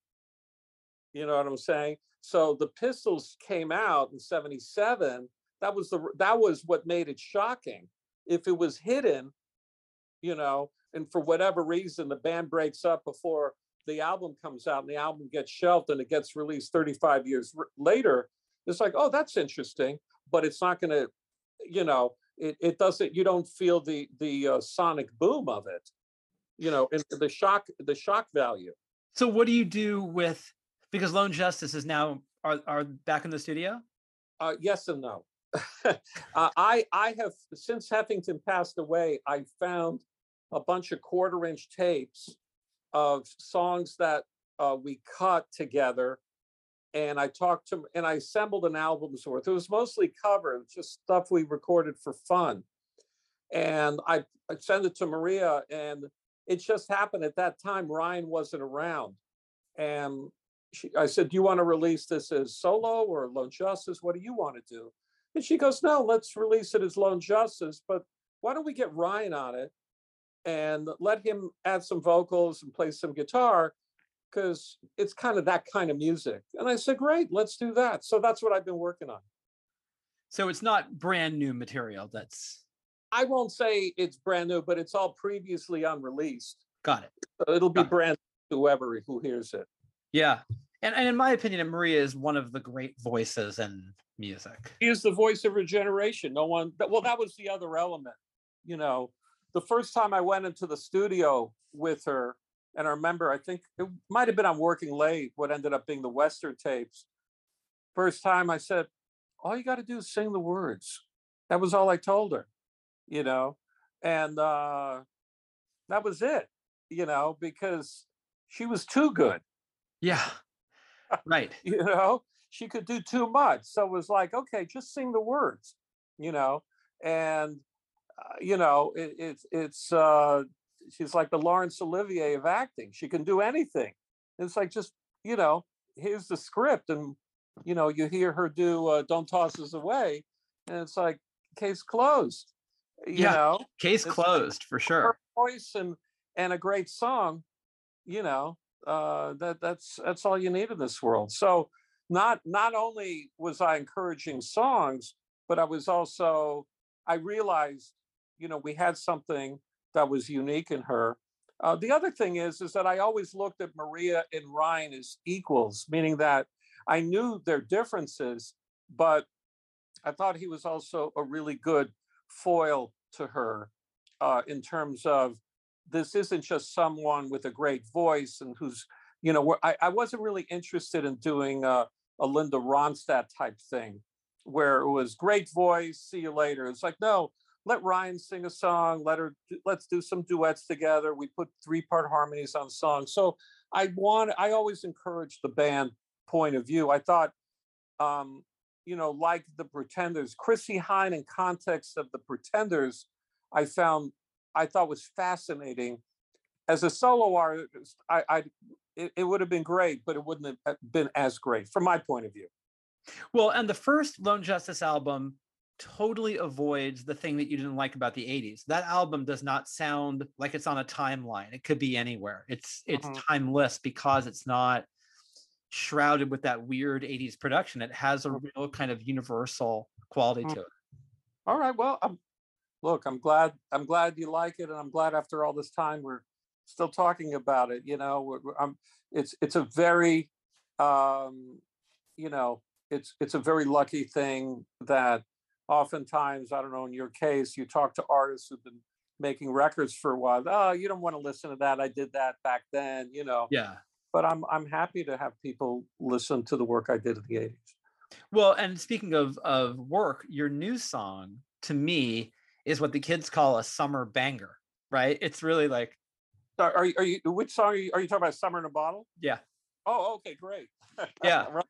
You know what I'm saying? So the Pistols came out in 77. That was the that was what made it shocking. If it was hidden, you know, and for whatever reason the band breaks up before the album comes out and the album gets shelved and it gets released 35 years later, it's like, oh, that's interesting, but it's not going to, you know, it, it doesn't. You don't feel the the uh, sonic boom of it, you know, and the shock the shock value.
So what do you do with because Lone Justice is now are, are back in the studio?
Uh, yes and no. uh, I I have since Heffington passed away. I found a bunch of quarter inch tapes of songs that uh, we cut together, and I talked to and I assembled an album's worth. It was mostly cover, just stuff we recorded for fun, and I, I sent it to Maria, and it just happened at that time Ryan wasn't around, and she, I said, "Do you want to release this as solo or Lone Justice? What do you want to do?" And she goes, no, let's release it as Lone Justice, but why don't we get Ryan on it and let him add some vocals and play some guitar because it's kind of that kind of music. And I said, great, let's do that. So that's what I've been working on.
So it's not brand new material. That's
I won't say it's brand new, but it's all previously unreleased.
got it.
So it'll be
Got
brand new to whoever who hears it.
Yeah. And, and in my opinion, Maria is one of the great voices in music.
She is the voice of her generation. No one, well, that was the other element. You know, the first time I went into the studio with her, and I remember, I think it might have been on Working Late, what ended up being the Western tapes. First time I said, all you got to do is sing the words. That was all I told her, you know, and uh, that was it, you know, because she was too good
Yeah. Right.
you know she could do too much so it was like okay just sing the words you know and uh, you know it, it's it's uh she's like the laurence olivier of acting she can do anything it's like just you know here's the script and you know you hear her do uh, don't toss us away and it's like case closed you
Yeah.
know
Case
It's-
closed for
her
sure.
voice and and a great song you know uh that that's that's all you need in this world so not not only was i encouraging songs but i was also i realized you know we had something that was unique in her uh, the other thing is is that i always looked at maria and ryan as equals meaning that i knew their differences but i thought he was also a really good foil to her uh, in terms of this isn't just someone with a great voice and who's you know I, I wasn't really interested in doing a, a linda ronstadt type thing where it was great voice see you later. It's like no let ryan sing a song let her let's do some duets together we put three part harmonies on songs so i want i always encourage the band point of view. I thought um you know like the pretenders chrissie hynde in context of the pretenders i found I thought was fascinating. As a solo artist, I, I it, it would have been great, but it wouldn't have been as great from my point of view.
Well, and the first Lone Justice album totally avoids the thing that you didn't like about the 80s. That album does not sound like it's on a timeline. It could be anywhere. It's it's
Mhm.
timeless because it's not shrouded with that weird 80s production. It has a
Mhm.
real kind of universal quality
Mm.
to it.
All right, well, I'm, look, I'm glad I'm glad you like it, and I'm glad after all this time we're still talking about it. You know, I'm, it's it's a very, um, you know, it's it's a very lucky thing that oftentimes I don't know in your case you talk to artists who've been making records for a while. Oh, you don't want to listen to that. I did that back then. You know,
Yeah.
But I'm I'm happy to have people listen to the work I did in the '80s.
Well, and speaking of of work, your new song to me is what the kids call a summer banger, right? It's really like,
Are you, are you which song are you, are you talking about? Summer in a Bottle?
yeah,
Oh, okay, great.
Yeah.
Right.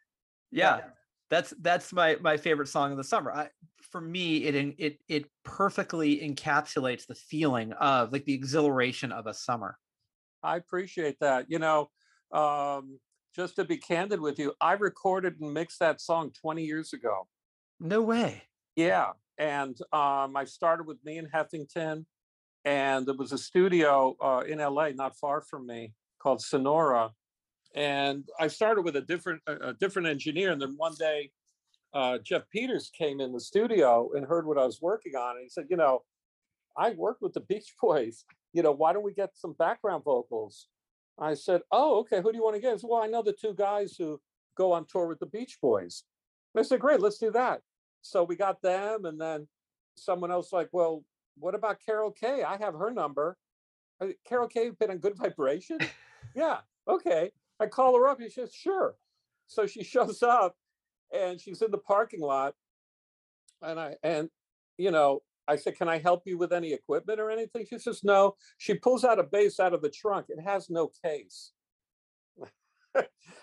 yeah.
Yeah.
That's that's my my favorite song of the summer. I, for me, it it it perfectly encapsulates the feeling of like the exhilaration of a summer.
I appreciate that. You know, um, just to be candid with you, I recorded and mixed that song 20 years ago.
No way.
Yeah. And um, I started with me in Heffington, and there was a studio uh, in LA not far from me called Sonora. And I started with a different a, a different engineer, and then one day, uh, Jeff Peters came in the studio and heard what I was working on, and he said, "You know, I worked with the Beach Boys. You know, why don't we get some background vocals?" I said, "Oh, okay. Who do you want to get?" Said, well, I know the two guys who go on tour with the Beach Boys. And I said, "Great, let's do that." So we got them, and then someone else like, "Well, what about Carol Kaye? I have her number." Carol Kaye been on Good Vibration? yeah, okay. I call her up. She says, "Sure." So she shows up, and she's in the parking lot, and I and you know I said, "Can I help you with any equipment or anything?" She says, "No." She pulls out a bass out of the trunk. It has no case.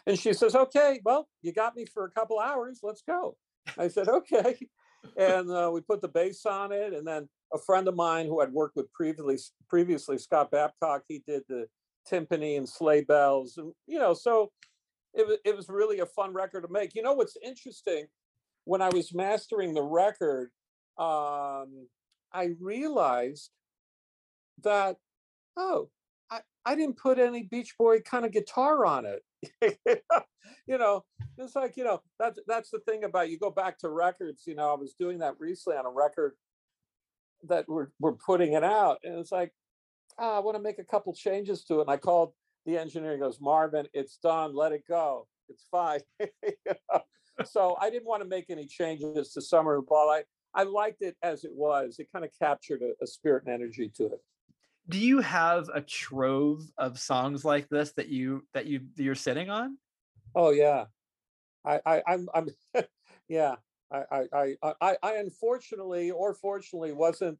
and she says, "Okay, well, you got me for a couple hours. Let's go." I said, "Okay," and uh, we put the bass on it. And then a friend of mine who had worked with previously, previously Scott Babcock, he did the timpani and sleigh bells, and you know, so it it was really a fun record to make. You know what's interesting when I was mastering the record, um, I realized that oh, I, I didn't put any Beach Boy kind of guitar on it. you know, it's like you know that's that's the thing about you go back to records. You know, I was doing that recently on a record that we're we're putting it out, and it's like ah, I want to make a couple changes to it. And I called the engineer. He goes, Marvin, it's done. Let it go. It's fine. You know? So I didn't want to make any changes to Summer Ball. I I liked it as it was. It kind of captured a, a spirit and energy to it.
Do you have a trove of songs like this that you that you you're sitting on?
Oh yeah, I, I I'm I'm yeah. I, I I I I unfortunately or fortunately wasn't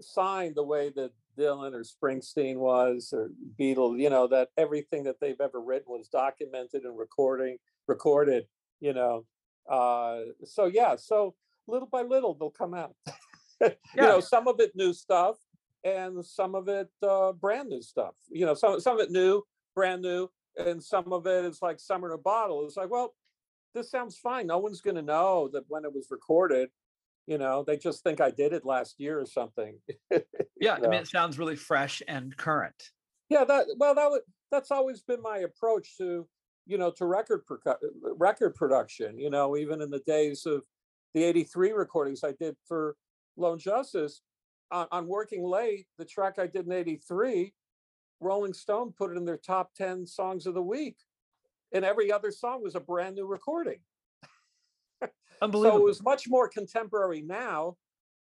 signed the way that Dylan or Springsteen was or Beatles. You know that everything that they've ever written was documented and recording recorded. You know, uh, so yeah. So little by little they'll come out. you know, some of it new stuff and some of it uh, brand new stuff. You know, some some of it new, brand new, and some of it is like summer in a bottle. It's like, well, this sounds fine. No one's going to know that when it was recorded. You know, they just think I did it last year or something.
Yeah, I mean, it sounds really fresh and current.
yeah, that well, that would that's always been my approach to you know to record record production. You know, even in the days of the '83 recordings I did for Lone Justice on, on Working Late, the track I did in '83, Rolling Stone put it in their top ten songs of the week, and every other song was a brand new recording.
Unbelievable.
So it was much more contemporary now,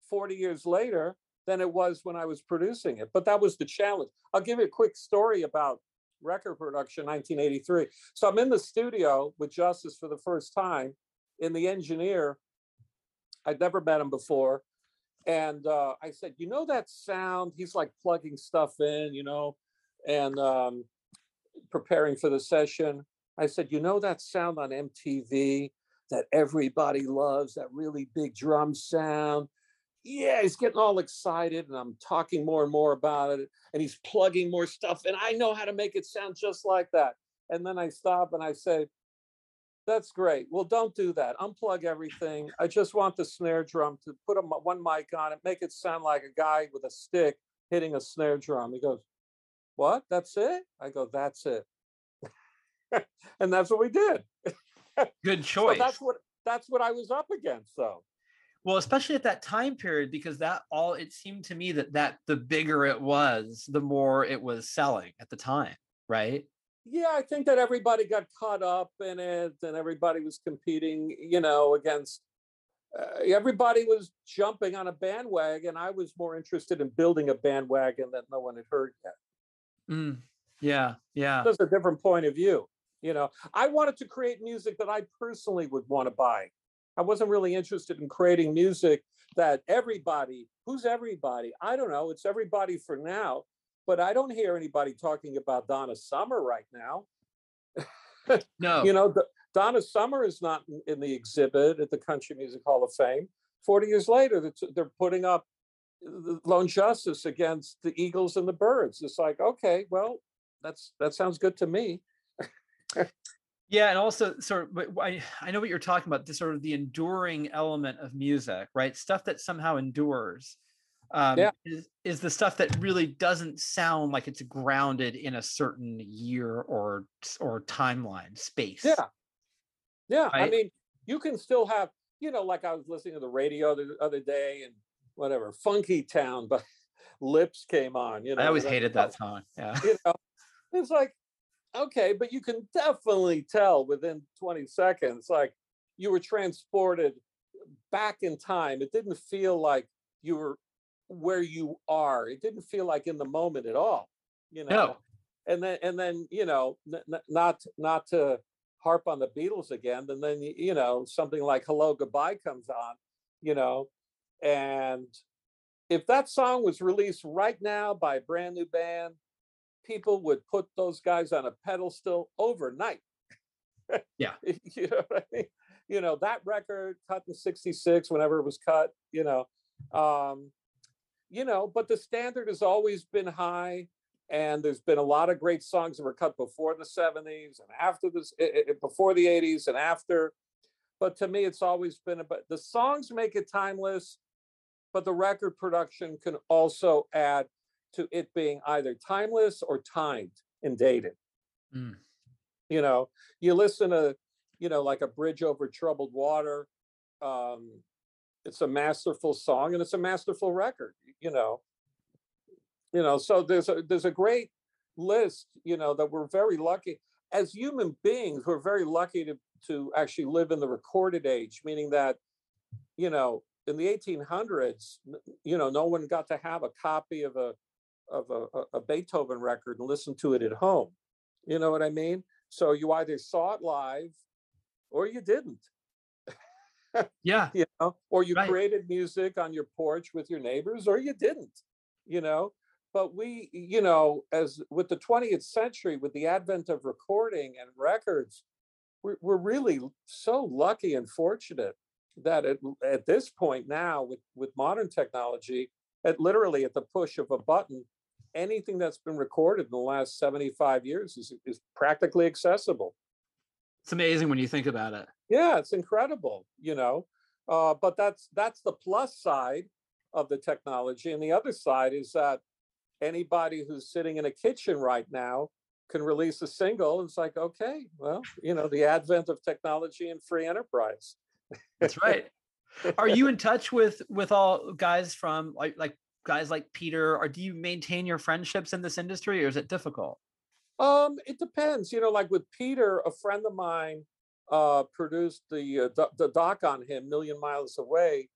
40 years later, than it was when I was producing it. But that was the challenge. I'll give you a quick story about record production 1983. So I'm in the studio with Justice for the first time, and the engineer, I'd never met him before. And uh, I said, You know that sound? He's like plugging stuff in, you know, and um, preparing for the session. I said, You know that sound on MTV? that everybody loves, that really big drum sound. Yeah, he's getting all excited, and I'm talking more and more about it, and he's plugging more stuff, and I know how to make it sound just like that. And then I stop and I say, That's great. Well, don't do that. Unplug everything. I just want the snare drum to put a, one mic on it, make it sound like a guy with a stick hitting a snare drum. He goes, What? That's it? I go, That's it. and that's what we did.
Good
So
choice.
that's what that's what I was up against. though.
well, especially at that time period, because that all it seemed to me that that the bigger it was, the more it was selling at the time, right?
Yeah, I think that everybody got caught up in it, and everybody was competing. You know, against uh, everybody was jumping on a bandwagon. I was more interested in building a bandwagon that no one had heard yet.
Mm, yeah, yeah.
That's a different point of view. You know, I wanted to create music that I personally would want to buy. I wasn't really interested in creating music that everybody, who's everybody? I don't know. It's everybody for now, but I don't hear anybody talking about Donna Summer right now.
No,
You know, D- Donna Summer is not in- in the exhibit at the Country Music Hall of Fame. 40 years later, they're- they're putting up Lone Justice against the Eagles and the Byrds. It's like, okay, well, that's that sounds good to me.
Yeah, and also sort of, but I I know what you're talking about. The sort of the enduring element of music, right? Stuff that somehow endures. Um,
Yeah.
is is the stuff that really doesn't sound like it's grounded in a certain year or or timeline space.
Yeah. Yeah. I mean, you can still have, you know, like I was listening to the radio the other day and whatever, Funky Town, but Lipps came on, you know.
I always hated that song. Yeah.
You know, it's like, okay, but you can definitely tell within 20 seconds, like you were transported back in time. It didn't feel like you were where you are. It didn't feel like in the moment at all, you know
No.
and then and then you know n- not not to harp on the beatles again and then you know something like hello goodbye comes on you know and if that song was released right now by a brand new band people would put those guys on a pedestal overnight
Yeah.
you know what I mean? you know that record cut in 66 whenever it was cut you know um you know but the standard has always been high and there's been a lot of great songs that were cut before the 70s and after this i- i- before the 80s and after but to me, it's always been about the songs make it timeless, but the record production can also add to it being either timeless or timed and dated.
Mm.
You know, you listen to, you know, like a bridge over troubled water. Um, it's a masterful song and it's a masterful record, you know. You know, so there's a there's a great list, you know, that we're very lucky as human beings, we're very lucky to to actually live in the recorded age, meaning that, you know, in the 1800s, you know, no one got to have a copy of a of a, a Beethoven record and listen to it at home. You know what I mean? So you either saw it live or you didn't.
Yeah.
you know, or you
Right.
created music on your porch with your neighbors, or you didn't, you know. But we, you know, as with the 20th century, with the advent of recording and records, we're, we're really so lucky and fortunate that at, at this point now, with, with modern technology, at literally at the push of a button, anything that's been recorded in the last 75 years is, is practically accessible.
It's amazing when you think about it.
Yeah, it's incredible, you know. Uh, but that's that's the plus side of the technology, and the other side is that anybody who's sitting in a kitchen right now can release a single. It's like, okay, well, you know, the advent of technology and free enterprise.
That's right. Are you in touch with with all guys from like like guys like Peter, or do you maintain your friendships in this industry, or is it difficult?
Um, it depends. You know, like with Peter, a friend of mine uh, produced the uh, the doc on him, Million Miles Away.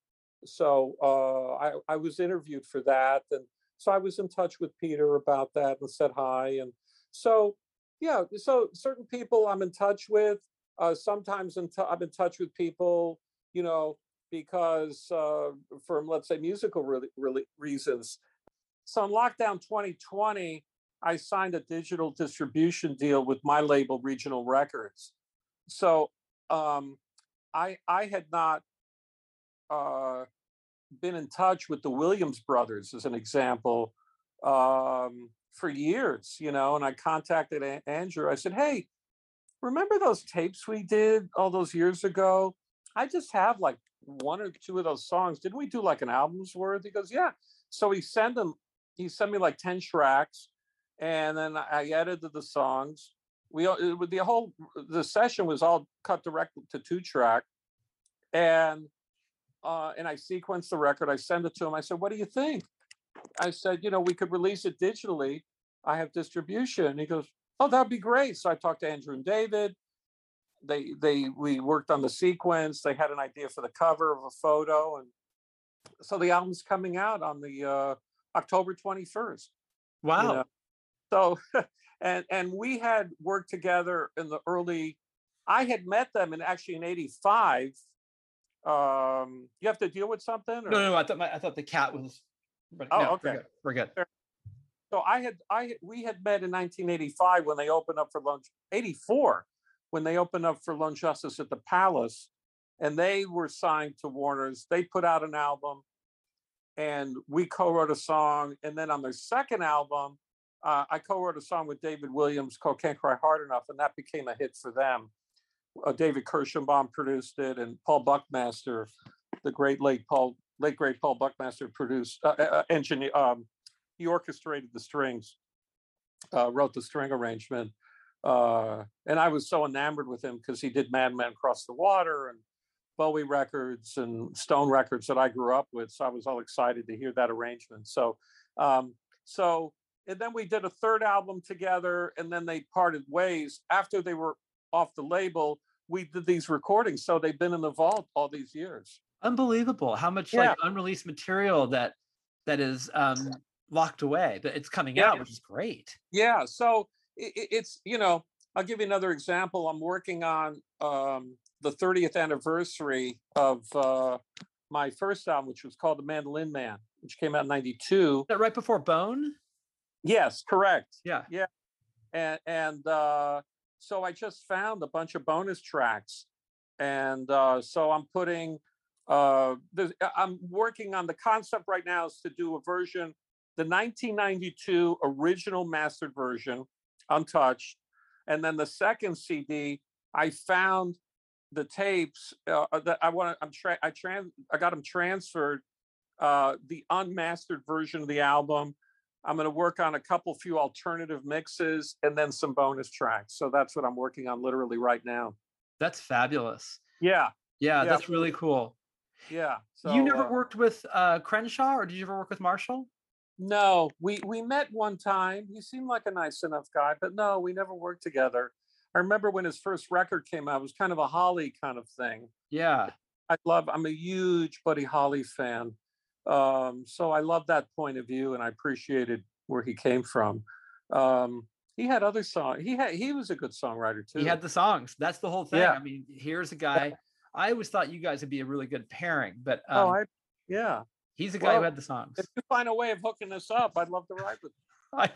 So uh, I I was interviewed for that, and so I was in touch with Peter about that and said hi. And so yeah, so certain people I'm in touch with. Uh, sometimes in t- I'm in touch with people, you know, because uh, from let's say musical re- re- reasons. So in lockdown 2020. I signed a digital distribution deal with my label, Regional Records. So um, I I had not uh, been in touch with the Williams brothers, as an example, um, for years. You know, and I contacted A- Andrew. I said, "Hey, remember those tapes we did all those years ago? I just have like one or two of those songs. Didn't we do like an album's worth?" He goes, "Yeah." So he sent them. He sent me like ten tracks and then I edited the songs. We the whole the session was all cut direct to two track, and uh, and I sequenced the record. I sent it to him. I said, "What do you think?" I said, "You know, we could release it digitally. I have distribution." And he goes, "Oh, that'd be great." So I talked to Andrew and David. They they we worked on the sequence. They had an idea for the cover of a photo, and so the album's coming out on the uh, October twenty first
Wow.
know, so and and we had worked together in the early i had met them in actually in 85 um you have to deal with something or?
No, no, no, I thought my, I thought the cat was. But
Oh,
no, we're
okay.
good, We're good.
so i had i we had met in 1985 when they opened up for lunch 84 when they opened up for lone justice at the palace and they were signed to warner's they put out an album and we co-wrote a song and then on their second album uh, i co-wrote a song with david williams called can't cry hard enough and that became a hit for them uh, david kershenbaum produced it and paul buckmaster the great late paul late great paul buckmaster produced uh, uh, engineer um, he orchestrated the strings uh, wrote the string arrangement uh, and i was so enamored with him because he did madman across the water and Bowie records and Stone records that I grew up with. So I was all excited to hear that arrangement. So, um, so, and then we did a third album together and then they parted ways after they were off the label. We did these recordings. So they've been in the vault all these years.
Unbelievable how much like unreleased material that that is um locked away, but it's coming
Yeah.
out, which is great.
Yeah. So i i- it's, you know, I'll give you another example. I'm working on um, the 30th anniversary of uh, my first album, which was called The Mandolin Man, which came out in 92.
That right before Bone?
Yes, correct.
Yeah. Yeah.
And and uh, so I just found a bunch of bonus tracks, and uh, so I'm putting. Uh, I- I'm working on the concept right now is to do a version, the 1992 original mastered version, untouched, and then the second CD I found the tapes uh, that I want. I'm tra- I trans. I got them transferred. Uh, the unmastered version of the album. I'm going to work on a couple few alternative mixes and then some bonus tracks. So that's what I'm working on literally right now.
That's fabulous.
Yeah,
Yeah,
Yeah.
that's really cool.
yeah. So
you never
uh,
worked with uh, Crenshaw, or did you ever work with Marshall?
No, we we met one time. He seemed like a nice enough guy, but no, we never worked together. I remember when his first record came out, it was kind of a Holly kind of thing.
Yeah.
I love. I'm a huge Buddy Holly fan, um, so I love that point of view, and I appreciated where he came from. Um, he had other songs. He had. He was a good songwriter too.
He had the songs. That's the whole thing.
Yeah.
I mean, here's a guy. I always thought you guys would be a really good pairing, but um,
oh, I, yeah.
he's the guy who had the songs.
If you find a way of hooking this up, I'd love to ride with.
I,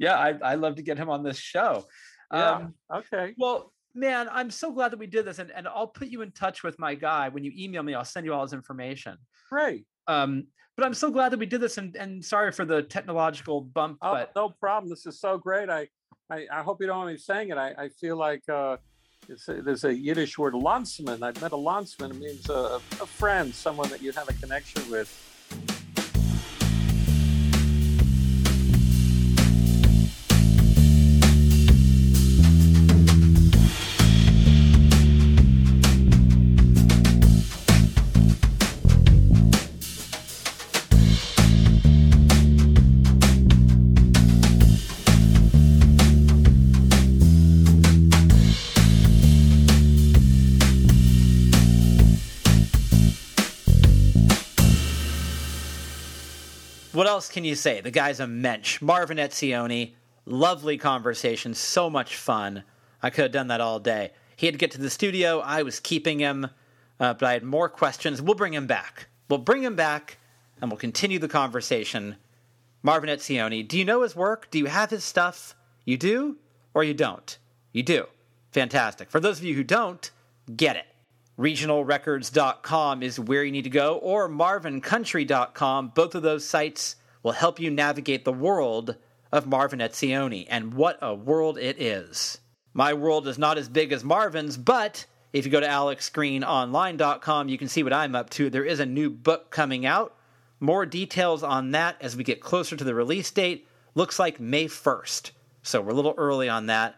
yeah, I I love to get him on this show.
Yeah.
Um,
okay.
well, man, I'm so glad that we did this, and, and I'll put you in touch with my guy when you email me. I'll send you all his information.
Great.
Um, but I'm so glad that we did this, and, and sorry for the technological bump,
Oh,
but
no problem. This is so great. I, I, I hope you don't mind me saying it. I, I feel like uh, it's a, there's a Yiddish word, landsman. I've met a landsman. It means a, a friend, someone that you have a connection with.
What else can you say? The guy's a mensch. Marvin Etzioni, lovely conversation, so much fun. I could have done that all day. He had to get to the studio. I was keeping him, uh, but I had more questions. We'll bring him back. We'll bring him back, and we'll continue the conversation. Marvin Etzioni, do you know his work? Do you have his stuff? You do, or you don't? You do. Fantastic. For those of you who don't, get it. Regionalrecords.com is where you need to go, or marvincountry.com. Both of those sites will help you navigate the world of Marvin Etzioni, and what a world it is. My world is not as big as Marvin's, but if you go to alexgreenonline.com, you can see what I'm up to. There is a new book coming out. More details on that as we get closer to the release date. Looks like May 1st, so we're a little early on that,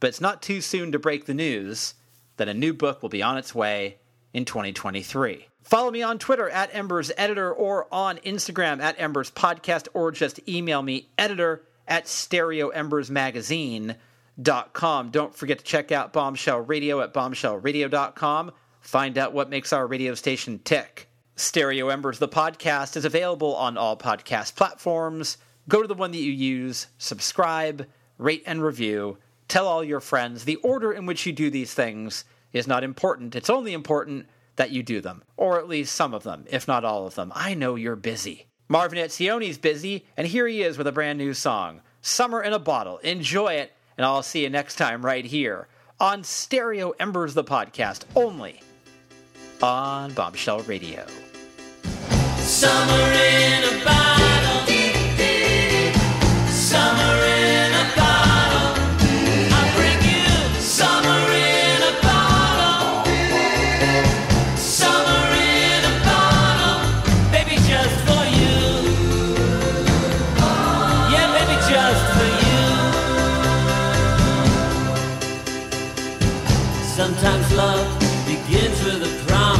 but it's not too soon to break the news that a new book will be on its way in 2023. Follow me on Twitter at Embers Editor or on Instagram at Embers Podcast or just email me editor at stereoembersmagazine.com. Don't forget to check out Bombshell Radio at bombshellradio.com. Find out what makes our radio station tick. Stereo Embers, the podcast, is available on all podcast platforms. Go to the one that you use, subscribe, rate, and review. Tell all your friends. The order in which you do these things is not important. It's only important that you do them, or at least some of them, if not all of them. I know you're busy. Marvin Etzioni's busy, and here he is with a brand new song Summer in a Bottle. Enjoy it, and I'll see you next time right here on Stereo Embers, the podcast, only on Bombshell Radio.
Summer in a bottle. Sometimes love begins with a promise.